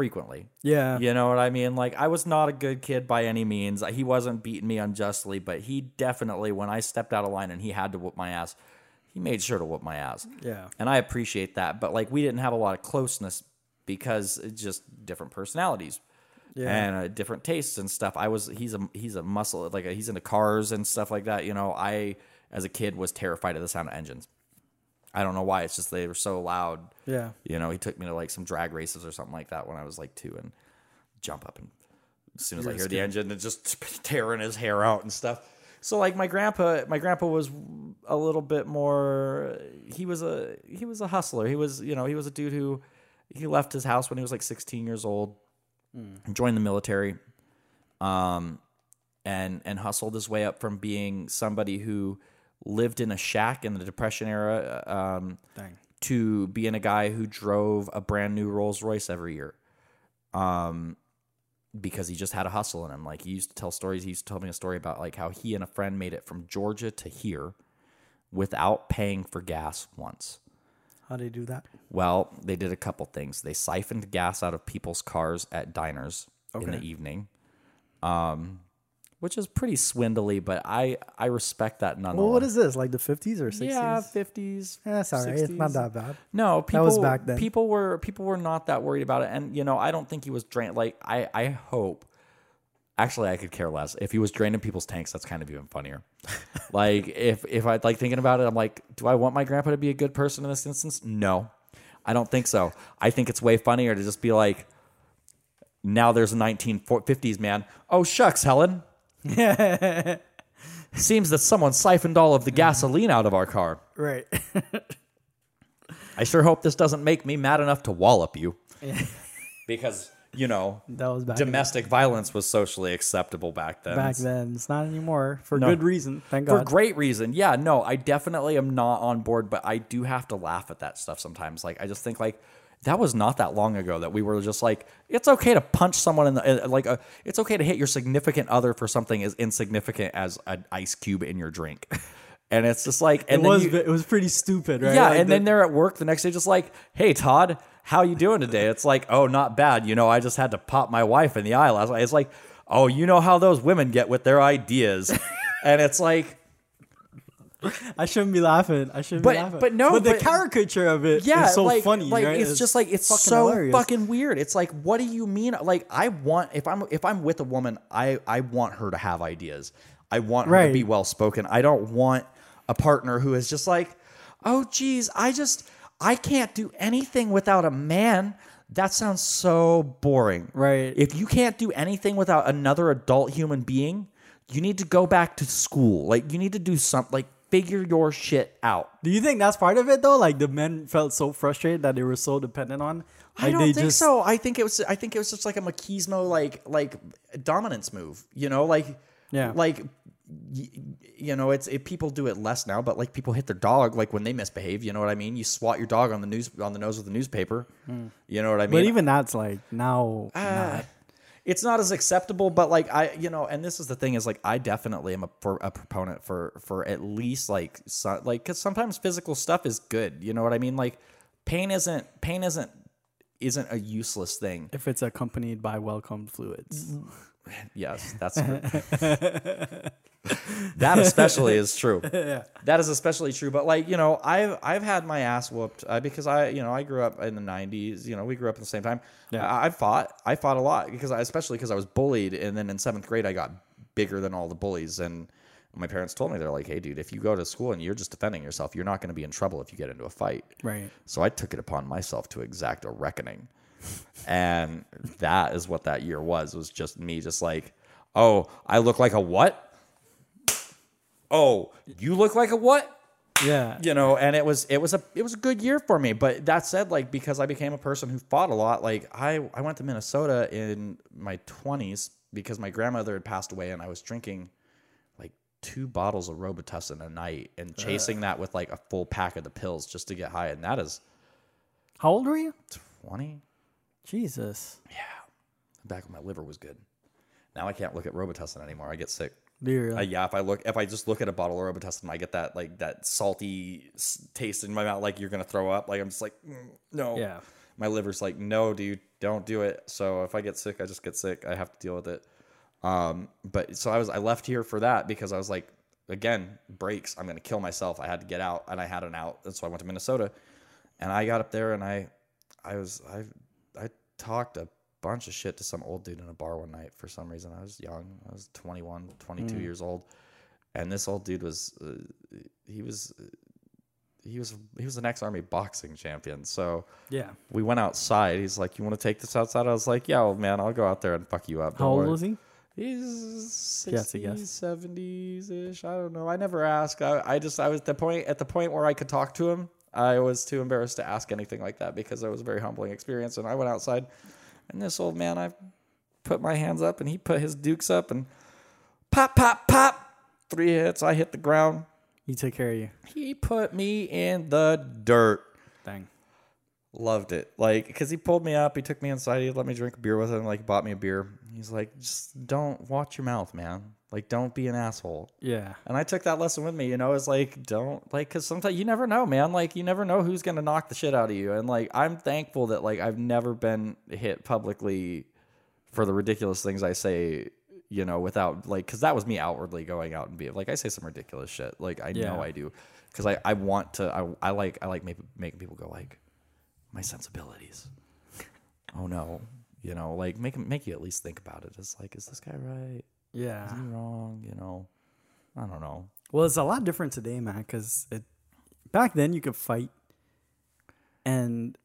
frequently. yeah. You know what I mean? Like I was not a good kid by any means. He wasn't beating me unjustly, but he definitely when I stepped out of line and he had to whoop my ass, he made sure to whoop my ass. Yeah. And I appreciate that, but like we didn't have a lot of closeness because it's just different personalities. Yeah. And uh, different tastes and stuff. I was he's a he's a muscle like he's into cars and stuff like that. You know, I as a kid was terrified of the sound of engines. I don't know why. It's just they were so loud. Yeah. You know, he took me to like some drag races or something like that when I was like two and jump up and as soon as I You're hear the engine and just (laughs) tearing his hair out and stuff. So like my grandpa, my grandpa was a little bit more. He was a he was a hustler. He was you know he was a dude who he left his house when he was like 16 years old, joined the military, um, and and hustled his way up from being somebody who lived in a shack in the Depression era. Um, Dang. to being a guy who drove a brand new Rolls Royce every year. Um because he just had a hustle in him. Like he used to tell stories. He used to tell me a story about like how he and a friend made it from Georgia to here without paying for gas once. How do you do that? Well, they did a couple things. They siphoned gas out of people's cars at diners in the evening. Um which is pretty swindly, but I I respect that nonetheless. Well, what is this? Like the fifties or sixties? Yeah, fifties. That's all right. It's not that bad. No, people was back then. People were people were not that worried about it, and you know, I don't think he was drained. Like I, I hope. Actually, I could care less if he was draining people's tanks. That's kind of even funnier. (laughs) like if if I like thinking about it, I'm like, do I want my grandpa to be a good person in this instance? No, I don't think so. I think it's way funnier to just be like, now there's a 1950s man. Oh shucks, Helen. (laughs) Seems that someone siphoned all of the gasoline out of our car. Right. I sure hope this doesn't make me mad enough to wallop you. (laughs) because, you know, that was back domestic violence was socially acceptable back then. back then. It's not anymore for good reason. Thank God. For God. great reason. Yeah, no, I definitely am not on board, but I do have to laugh at that stuff sometimes. Like, I just think, like, that was not that long ago that we were just like, it's okay to punch someone in the, uh, like, uh it's okay to hit your significant other for something as insignificant as an ice cube in your drink. (laughs) And it's just like, and it was you- it was pretty stupid, right? Yeah, Like and the- then they're at work the next day, just like, "Hey, Todd, how you doing today?" It's like, "Oh, not bad. You know, I just had to pop my wife in the eye last night." It's like, "Oh, you know how those women get with their ideas," (laughs) and it's like, I shouldn't be laughing. I shouldn't But- be laughing. but no, but the caricature of it yeah, so like, funny. Like right? it's, just like it's fucking so hilarious. fucking weird. It's like, what do you mean? Like, I want if I'm if I'm with a woman, I I want her to have ideas. I want her to be well spoken. I don't want a partner who is just like, oh, geez, I just I can't do anything without a man. That sounds so boring. Right. If you can't do anything without another adult human being, you need to go back to school. Like you need to do something. Like figure your shit out. Do you think that's part of it though? Like the men felt so frustrated that they were so dependent on. Like I don't think just, so. I think it was. I think it was just like a machismo, like like dominance move. You know, like Yeah. like you know, it's it, people do it less now, but like people hit their dog like when they misbehave. You know what I mean? You swat your dog on the news on the nose with a newspaper. You know what I mean? But even that's like now. Ah, not. It's not as acceptable but like i you know and this is the thing is like i definitely am a, for a proponent for for at least like so, like because sometimes physical stuff is good you know what i mean? Like pain isn't pain isn't isn't a useless thing. If it's accompanied by welcomed fluids. Mm. Yes that's that especially is true (laughs) that is especially true but like you know i've i've had my ass whooped uh, because i you know i grew up in the 90s you know we grew up at the same time Yeah. I, I fought i fought a lot because i especially because i was bullied and then in seventh grade i got bigger than all the bullies and My parents told me they're like, "Hey, dude, if you go to school and you're just defending yourself, you're not going to be in trouble if you get into a fight." Right. So I took it upon myself to exact a reckoning. And that is what that year was. It was just me just like, "Oh, I look like a what? Oh, you look like a what?" Yeah. you know and it was it was a it was a good year for me but that said like because i became a person who fought a lot like i i went to minnesota in my 20s because my grandmother had passed away and i was drinking like two bottles of robitussin a night and chasing that with like a full pack of the pills just to get high and that is How old were you? 20 Jesus. Yeah. The back when my liver was good now i can't look at robitussin anymore i get sick Do you really? Uh, yeah, if I look, if I just look at a bottle of Robitussin, I get that like that salty s- taste in my mouth, like you're gonna throw up. Like I'm just like, mm, no. Yeah. My liver's like, no, dude, don't do it. So if I get sick, I just get sick. I have to deal with it. Um, but so I was, I left here for that because I was like, again, breaks. I'm gonna kill myself. I had to get out, and I had an out, and so I went to Minnesota, and I got up there, and I, I was, I talked a bunch of shit to some old dude in a bar one night for some reason. I was young. I was 21, 22 years old. And this old dude was, uh, he was, he was, he was an ex army boxing champion. So yeah. we went outside. He's like, you want to take this outside? I was like, yeah, old man, I'll go out there and fuck you up. How Don't old worry." was he? He's Guess a 60s, guess. 70s ish. I don't know. I never asked. I, I just, I was at the point, at the point where I could talk to him. I was too embarrassed to ask anything like that because it was a very humbling experience. And I went outside, and this old man, I put my hands up, and he put his dukes up, and pop, pop, pop, three hits. I hit the ground. He took care of you. He put me in the dirt. Dang. Loved it. Like, because he pulled me up, he took me inside, he let me drink a beer with him, like, bought me a beer. He's like, just don't watch your mouth, man. Like, don't be an asshole. Yeah. And I took that lesson with me, you know, it's like, don't, like, because sometimes you never know, man. Like, you never know who's going to knock the shit out of you. And, like, I'm thankful that, like, I've never been hit publicly for the ridiculous things I say, you know, without, like, because that was me outwardly going out and being, like, I say some ridiculous shit. Like, I Yeah. know I do. Because I, I want to, I, I like, I like make, making people go, like, my sensibilities. oh, no. You know, like, make, make you at least think about it. It's like, is this guy right? Yeah. Is he wrong? You know, I don't know. Well, it's a lot different today, man. Because it back then you could fight, and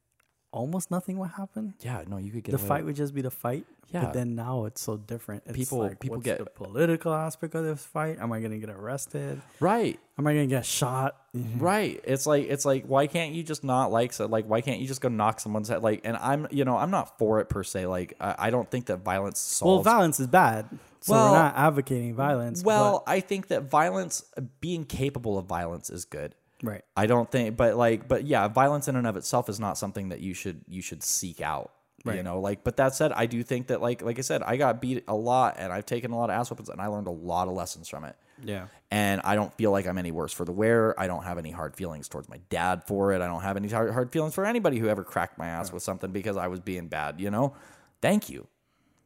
almost nothing would happen. Yeah, no, you could get The away fight would just be the fight. Yeah. But then now it's so different. It's People- like, people get- the political aspect of this fight. Am I gonna get arrested? right, Am I gonna get shot? (laughs) right. It's like it's like why can't you just not like so like why can't you just go knock someone's head like? And I'm you know I'm not for it per se. Like I, I don't think that violence solves. Well, violence is bad. So Well- we're not advocating violence. well, I think that violence, being capable of violence, is good. Right. I don't think, but like, but yeah, violence in and of itself is not something that you should you should seek out. You know, like, but that said, I do think that, like, like I said, I got beat a lot, and I've taken a lot of ass weapons and I learned a lot of lessons from it. Yeah. and I don't feel like I'm any worse for the wear. I don't have any hard feelings towards my dad for it. I don't have any hard, hard feelings for anybody who ever cracked my ass with something because I was being bad, you know? Thank you.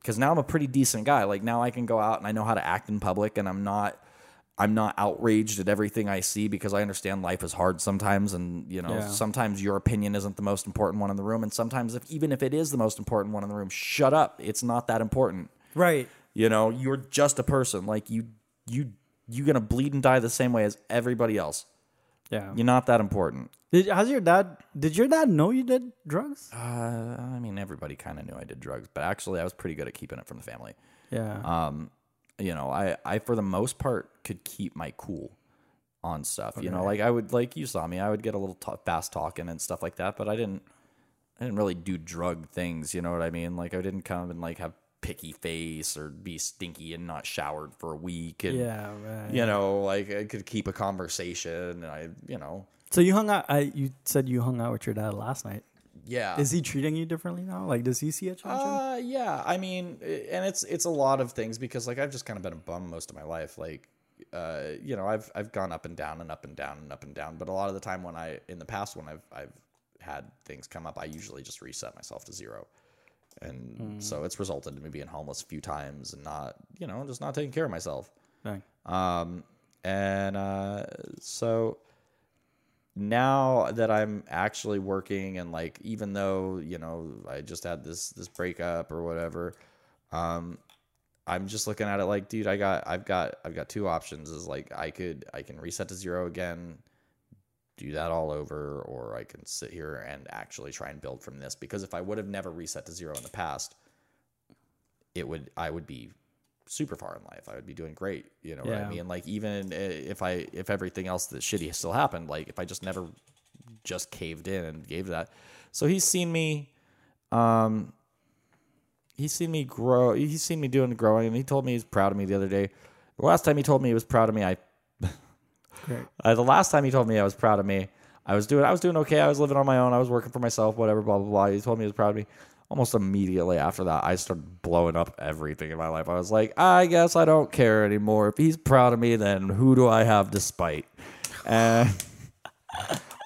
Cuz now I'm a pretty decent guy. Like now I can go out and I know how to act in public and I'm not I'm not outraged at everything I see because I understand life is hard sometimes and you know, Yeah. sometimes your opinion isn't the most important one in the room and sometimes if even if it is the most important one in the room, shut up. It's not that important. Right. You know, you're just a person. Like you, you, you're gonna bleed and die the same way as everybody else. Yeah. You're not that important. Did how's your dad? Did your dad know you did drugs? Uh, I mean, everybody kind of knew I did drugs, but actually, I was pretty good at keeping it from the family. Yeah. Um, you know, I, I for the most part could keep my cool on stuff. You know, like I would, like you saw me, I would get a little t- fast talking and stuff like that, but I didn't, I didn't really do drug things. You know what I mean? Like I didn't come and like have picky face or be stinky and not showered for a week. And, yeah. Right. you know, like I could keep a conversation. And I, you know, So you hung out. I you said you hung out with your dad last night. Yeah. Is he treating you differently now? Like, does he see a change? Uh, yeah. I mean, and it's it's a lot of things because like I've just kind of been a bum most of my life. Like, uh, you know, I've I've gone up and down and up and down and up and down. But a lot of the time when I in the past when I've I've had things come up, I usually just reset myself to zero. And so it's resulted in me being homeless a few times and not, you know, just not taking care of myself. Dang. Um, and uh, so now that I'm actually working and like even though you know I just had this this breakup or whatever, um, I'm just looking at it like, dude, I got, I've got, I've got two options. Is like, I could, I can reset to zero again, do that all over, or I can sit here and actually try and build from this. Because if I would have never reset to zero in the past, it would, I would be super far in life. I would be doing great. You know what I mean? Like even if I, if everything else that shitty still happened, like if I just never just caved in and gave that. So he's seen me, um, he's seen me grow. He's seen me doing growing, and he told me he's proud of me the other day. The last time he told me he was proud of me, I Great. (laughs) uh, the last time he told me I was proud of me, I was doing I was doing okay. I was living on my own. I was working for myself. Whatever, blah blah blah. He told me he was proud of me. Almost immediately after that, I started blowing up everything in my life. I was like, I guess I don't care anymore. If he's proud of me, then who do I have to spite? And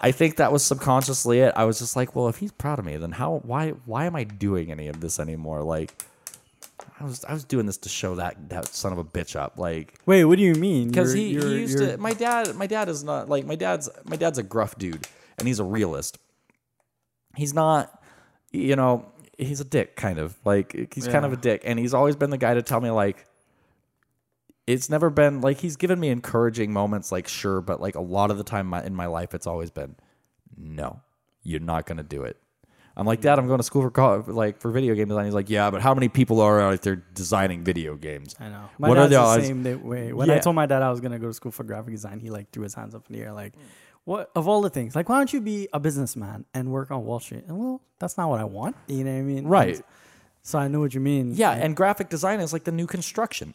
I think that was subconsciously it. I was just like, well, if he's proud of me, then how? Why? Why am I doing any of this anymore? Like, I was I was doing this to show that that son of a bitch up. Like, Wait, what do you mean? because he, you're- he used you're- to my dad my dad is not like my dad's my dad's a gruff dude and he's a realist he's not you know he's a dick kind of. Like he's kind of a dick. And he's always been the guy to tell me like it's never been like he's given me encouraging moments like sure but like a lot of the time my, in my life it's always been no you're not gonna do it. I'm like dad i'm going to school for college, like for video game design. He's like yeah but how many people are out there designing video games? I know. My What are the the, odds? same way. When I told my dad I was gonna go to school for graphic design, he like threw his hands up in the air, like, "What of all the things? Like, why don't you be a businessman and work on Wall Street?" And well, that's not what I want. You know what I mean? Right. So I know what you mean. Yeah, and graphic design is like the new construction.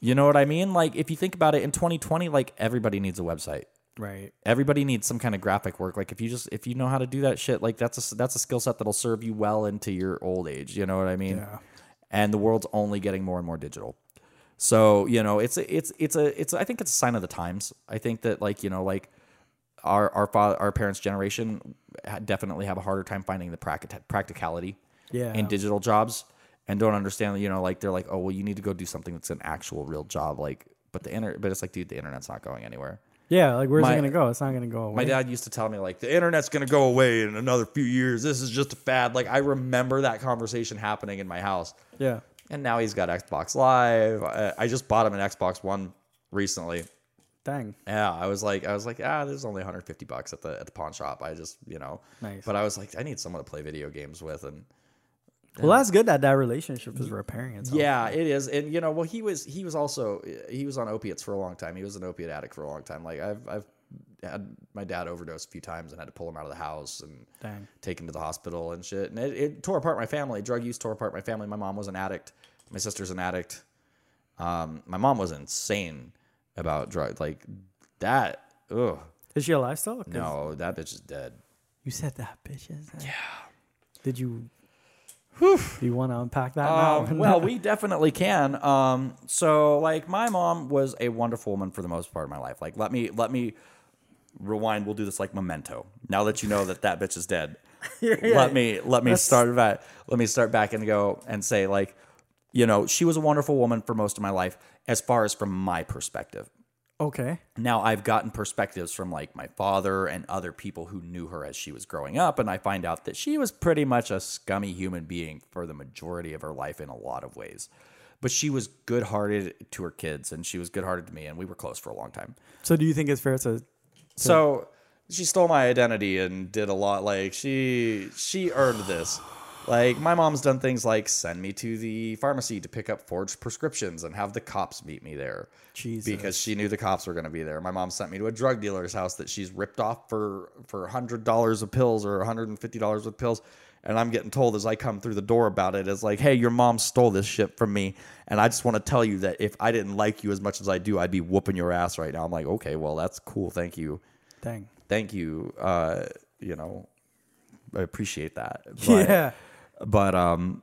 You know what I mean? Like if you think about it in 2020, like everybody needs a website. Right. Everybody needs some kind of graphic work. Like if you just if you know how to do that shit, like that's a that's a skill set that'll serve you well into your old age. You know what I mean? Yeah. And the world's only getting more and more digital. So you know, it's a, it's it's a it's I think it's a sign of the times. I think that like you know like our our father our parents' generation definitely have a harder time finding the practi- practicality Yeah. in digital jobs and don't understand you know like they're like oh well you need to go do something that's an actual real job like but the internet but it's like dude the internet's not going anywhere Yeah. Like, where's My- it gonna go? It's not gonna go away. my dad used to tell me like the internet's going to go away in another few years this is just a fad like i remember that conversation happening in my house Yeah. and now he's got xbox live i, I just bought him an xbox one recently Dang. yeah, I was like, I was like, ah, there's only 150 bucks at the at the pawn shop. I just, you know, Nice. But I was like, I need someone to play video games with, and Well, that's good that that relationship is repairing itself. yeah, it is. And you know, well, he was he was also he was on opiates for a long time. He was an opiate addict for a long time. Like I've I've had my dad overdose a few times and had to pull him out of the house and Dang. take him to the hospital and shit. And it, it tore apart my family. Drug use tore apart my family. My mom was an addict. My sister's an addict. Um, my mom was insane about drug like that. Ugh. Is she alive still? 'Cause No, that bitch is dead. You said that, bitch. is dead. Yeah. Did you? Do you want to unpack that now? Um, well, we definitely can. Um, so like my mom was a wonderful woman for the most part of my life. Like let me let me rewind. We'll do this like memento. Now that you know that that bitch is dead, (laughs) let me let me start back. Let me start back and go and say like, you know, she was a wonderful woman for most of my life, as far as from my perspective. okay. Now I've gotten perspectives from like my father and other people who knew her as she was growing up, and I find out that she was pretty much a scummy human being for the majority of her life in a lot of ways. But she was good hearted to her kids, and she was good hearted to me, and we were close for a long time. So, do you think it's fair to? So she stole my identity and did a lot. Like she she earned this. Like my mom's done things like send me to the pharmacy to pick up forged prescriptions and have the cops meet me there. Jesus. Because she knew the cops were going to be there. My mom sent me to a drug dealer's house that she's ripped off for for hundred dollars of pills or hundred and fifty dollars of pills. And I'm getting told as I come through the door about it, it's like, hey, your mom stole this shit from me. And I just want to tell you that if I didn't like you as much as I do, I'd be whooping your ass right now. I'm like, okay, well, that's cool. Thank you Dang. thank you. Uh, you know, I appreciate that. (laughs) But, yeah. But um,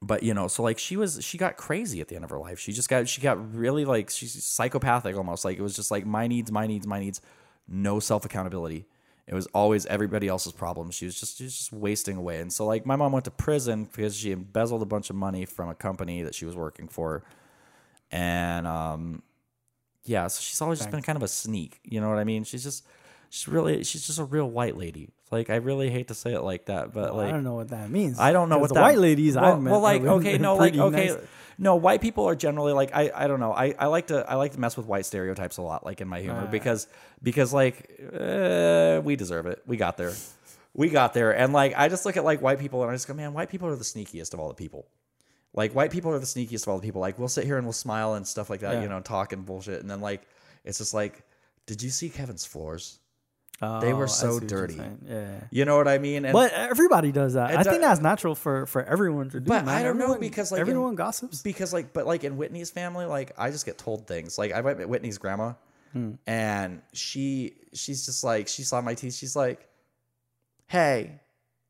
but you know, so like she was, she got crazy at the end of her life. She just got, she got really like she's psychopathic almost. Like it was just like my needs, my needs, my needs. No self accountability. It was always everybody else's problem. She was just, she was just wasting away. And so like my mom went to prison because she embezzled a bunch of money from a company that she was working for, and um, yeah, so she's always just been kind of a sneak. You know what I mean? She's just she's really she's just a real white lady. Like I really hate to say it like that, but Well, I don't know what that means. I don't know what the that, white ladies Well, I've met. well, like okay, no, like okay, nice. no. White people are generally like I, I don't know. I, I like to I like to mess with white stereotypes a lot, like in my humor, Ah. because because like uh, we deserve it. We got there, we got there, and like I just look at like white people and I just go, man, white people are the sneakiest of all the people. Like white people are the sneakiest of all the people. Like we'll sit here and we'll smile and stuff like that, Yeah. you know, talk and bullshit, and then like it's just like, did you see Kevin's floors? Oh, They were so what you're dirty. Yeah. You know what I mean? And But everybody does that. I think that's natural for for everyone to do. But man. I don't know, because, like, in- everyone gossips. because like but like in Whitney's family, like I just get told things. Like I went met Whitney's grandma Hmm. and she she's just like she saw my teeth, she's like, Hey,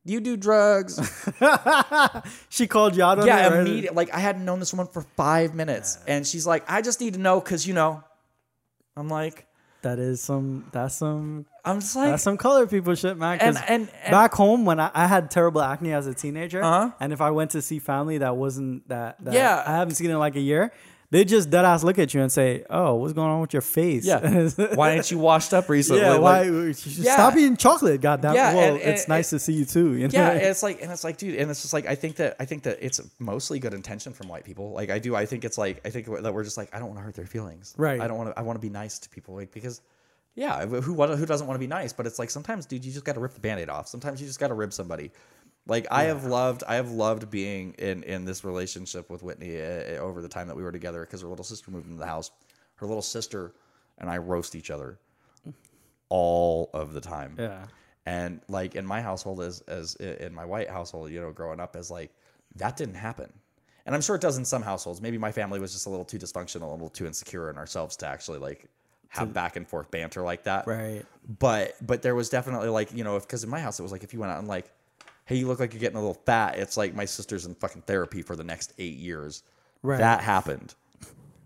do you do drugs. (laughs) she called you out on it. yeah, immediately like I hadn't known this woman for five minutes. And she's like, I just need to know because you know. I'm like That is some. That's some. I'm just like That's some color people shit, man. And- and- and- back home, when I, I had terrible acne as a teenager, Uh-huh. and if I went to see family that wasn't that, that Yeah. I haven't seen in like a year, they just dead ass look at you and say, "Oh, what's going on with your face?" Yeah. (laughs) Why ain't you washed up recently? yeah, Like- why? Yeah. Stop eating chocolate, goddamn. Yeah, well, and- and- it's nice to see you too. You know? yeah (laughs) it's like and it's like dude and it's just like i think that i think that it's mostly good intention from white people like i do i think it's like i think that we're just like i don't want to hurt their feelings Right. i don't want to i want to be nice to people like because yeah who who doesn't want to be nice but it's like sometimes dude you just got to rip the band-aid off sometimes you just got to rib somebody like i have loved i have loved being in in this relationship with whitney uh, over the time that we were together because her little sister moved into the house her little sister and i roast each other all of the time yeah. and like in my household, as as in my white household, you know, growing up, as like that didn't happen. And I'm sure it does in some households. Maybe my family was just a little too dysfunctional, a little too insecure in ourselves to actually like have back and forth banter like that. Right. But but there was definitely like you know because in my house it was like if you went out and like, hey, you look like you're getting a little fat. It's like my sister's in fucking therapy for the next eight years. Right. That happened.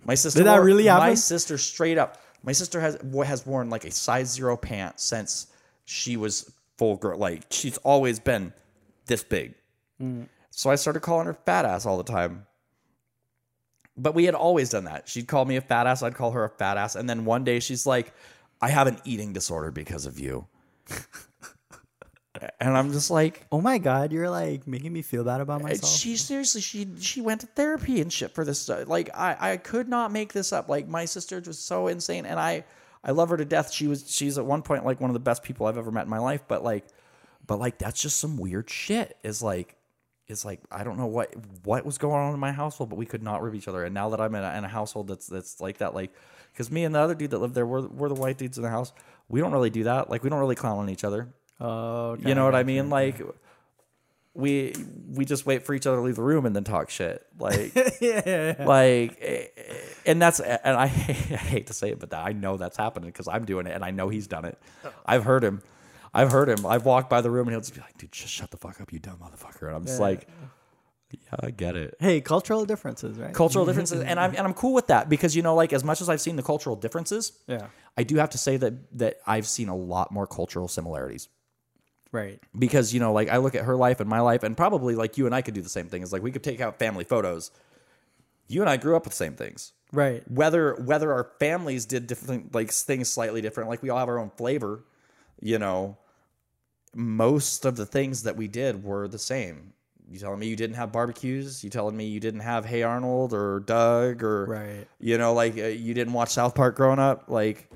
My sister Did that wore- really My sister straight up. My sister has has worn like a size zero pant since she was full girl. Like she's always been this big. Mm. So I started calling her fat ass all the time. But we had always done that. She'd call me a fat ass. I'd call her a fat ass. And then one day she's like, "I have an eating disorder because of you." (laughs) and I'm just like, Oh my god, you're like making me feel bad about uh, myself. she seriously she she went to therapy and shit for this stuff. Like I I could not make this up. Like my sister was so insane and I I love her to death. She was she's at one point like one of the best people I've ever met in my life, but like but like that's just some weird shit. Is like is like I don't know what what was going on in my household, but we could not rib each other. And now that I'm in a, in a household that's that's like that, like because me and the other dude that lived there, we're we're the white dudes in the house. We don't really do that. Like we don't really clown on each other. Oh, You know what I mean? Like we we just wait for each other to leave the room and then talk shit. Like (laughs) like eh, eh, and that's and I, I (laughs) hate to say it, but I know that's happening because I'm doing it and I know he's done it. I've heard him. I've heard him. I've walked by the room and he'll just be like, "Dude, just shut the fuck up, you dumb motherfucker." And I'm just like, "Yeah, I get it." Hey, cultural differences, right? Cultural (laughs) differences, and I'm and I'm cool with that because you know, like as much as I've seen the cultural differences, yeah. I do have to say that that I've seen a lot more cultural similarities Right. because you know like i look at her life and my life and probably like you and i could do the same thing is like we could take out family photos you and i grew up with the same things Right. whether whether our families did different like things slightly different like we all have our own flavor you know most of the things that we did were the same you telling me you didn't have barbecues you telling me you didn't have hey arnold or doug or Right. you know like uh, you didn't watch south park growing up like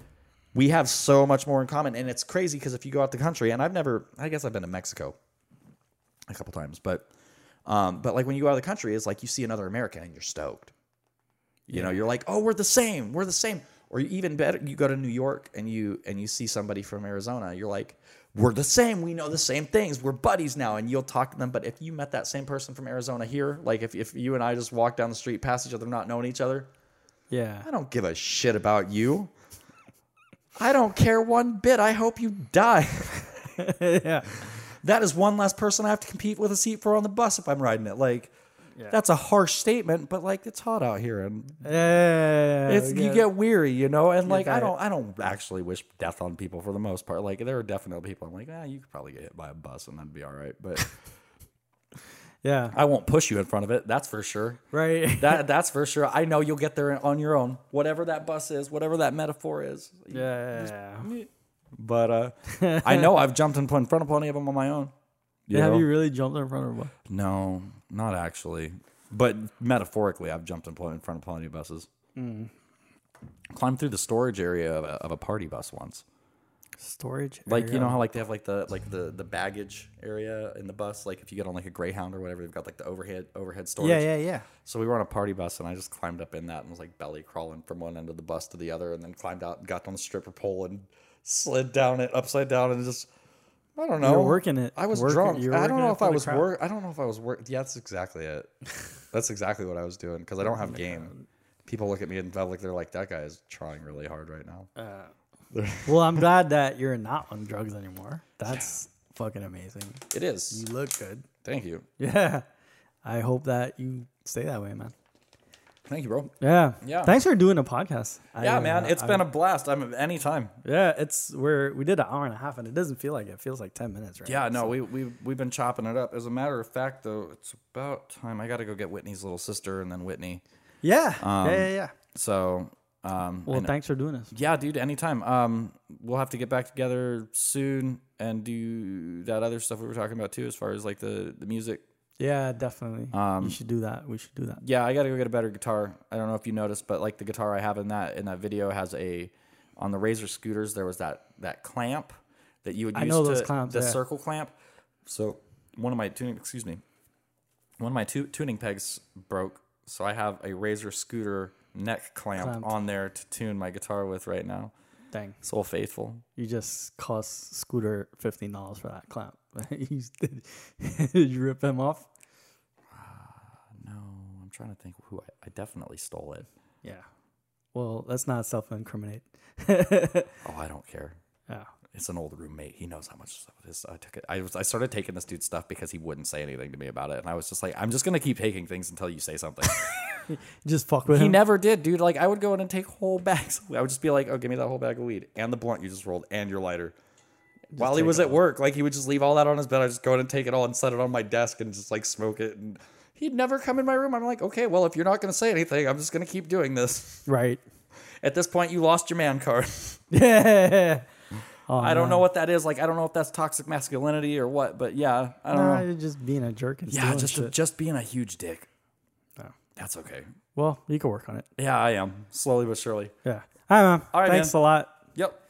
we have so much more in common. And it's crazy because if you go out the country and i've never i guess i've been to mexico a couple times but um but like when you go out of the country it's like you see another american and you're stoked. You know you're like oh we're the same we're the same. Or even better you go to new york and you and you see somebody from arizona you're like we're the same we know the same things we're buddies now. And you'll talk to them but if you met that same person from arizona here like if, if you and i just walk down the street past each other not knowing each other Yeah. I don't give a shit about you. I don't care one bit. I hope you die. (laughs) yeah. That is one less person I have to compete with a seat for on the bus if I'm riding it. Like, that's a harsh statement, but like it's hot out here and Yeah. it's you get weary, you know. And like I don't, I don't actually wish death on people for the most part. Like there are definitely people I'm like, ah, you could probably get hit by a bus and that'd be all right, but (laughs) Yeah. I won't push you in front of it. That's for sure. Right. (laughs) That (laughs) that's for sure. I know you'll get there on your own. Whatever that bus is, whatever that metaphor is. yeah. But uh, (laughs) I know I've jumped in front of plenty of them on my own. You Have know? you really jumped in front of a bus? No, not actually. But metaphorically, I've jumped in pl- in front of plenty of buses. Mm. Climbed through the storage area of a, of a party bus once. Storage. Like you know how like they have like the like the the baggage area in the bus. Like if you get on like a Greyhound or whatever, they've got like the overhead overhead storage. Yeah, yeah, yeah. So we were on a party bus, and I just climbed up in that and was like belly crawling from one end of the bus to the other, and then climbed out and got on the stripper pole and slid down it upside down and just I don't know. You're working it. I was Working- drunk. you're I don't know if I was crowd. work. I don't know if I was work. Yeah, that's exactly it. that's exactly what I was doing because I don't have game. People look at me and felt like they're like that guy is trying really hard right now. Uh, (laughs) Well, I'm glad that you're not on drugs anymore. That's fucking amazing. It is. You look good. Thank you. Yeah. I hope that you stay that way, man. Thank you, bro. Yeah. Yeah. Thanks for doing a podcast. Yeah, I, man, uh, it's I- been a blast. I'm anytime. yeah. It's we're we did an hour and a half, and it doesn't feel like it. It feels like ten minutes, right? Yeah, no, we we we've been chopping it up. As a matter of fact, though, it's about time. I got to go get Whitney's little sister and then Whitney. Yeah. yeah. Yeah. Yeah. So, um, Well, know- thanks for doing this. yeah, dude, anytime. Um, we'll have to get back together soon and do that other stuff we were talking about too, as far as like the the music. Yeah, definitely. Um, you should do that. We should do that. Yeah, I got to go get a better guitar. I don't know if you noticed, but like the guitar I have in that in that video has a on the Razor scooters. There was that that clamp that you would use I know to those clamps, the yeah. circle clamp. So one of my tuning, excuse me, one of my tu- tuning pegs broke. So I have a Razor scooter neck clamp Clamped. on there to tune my guitar with right now. Dang. Soul Faithful. You just cost Scooter fifteen dollars for that clamp. (laughs) you did, did (laughs) you rip him off? Ah, no, I'm trying to think who I, I definitely stole it. Yeah. Well, let's not self-incriminate. (laughs) Oh, I don't care. Yeah. It's an old roommate. He knows how much stuff it is. I took it. I was. I started taking this dude's stuff because he wouldn't say anything to me about it, and I was just like, I'm just gonna keep taking things until you say something. (laughs) Just fuck with he him. He never did, dude. Like I would go in and take whole bags. I would just be like, oh, give me that whole bag of weed and the blunt you just rolled and your lighter. While he was at work, like he would just leave all that on his bed. I just go in and take it all and set it on my desk and just like smoke it. And he'd never come in my room. I'm like, okay, well, if you're not gonna say anything, I'm just gonna keep doing this. right. At this point, you lost your man card. Yeah. (laughs) (laughs) Oh, I don't know what that is. Like, I don't know if that's toxic masculinity or what, but yeah, I don't Nah, know. you're just being a jerk and Yeah, just shit. just being a huge dick. Oh. That's okay. well, you can work on it. Yeah, I am slowly but surely. Yeah. All right, man. All right, Thanks man. a lot. Yep.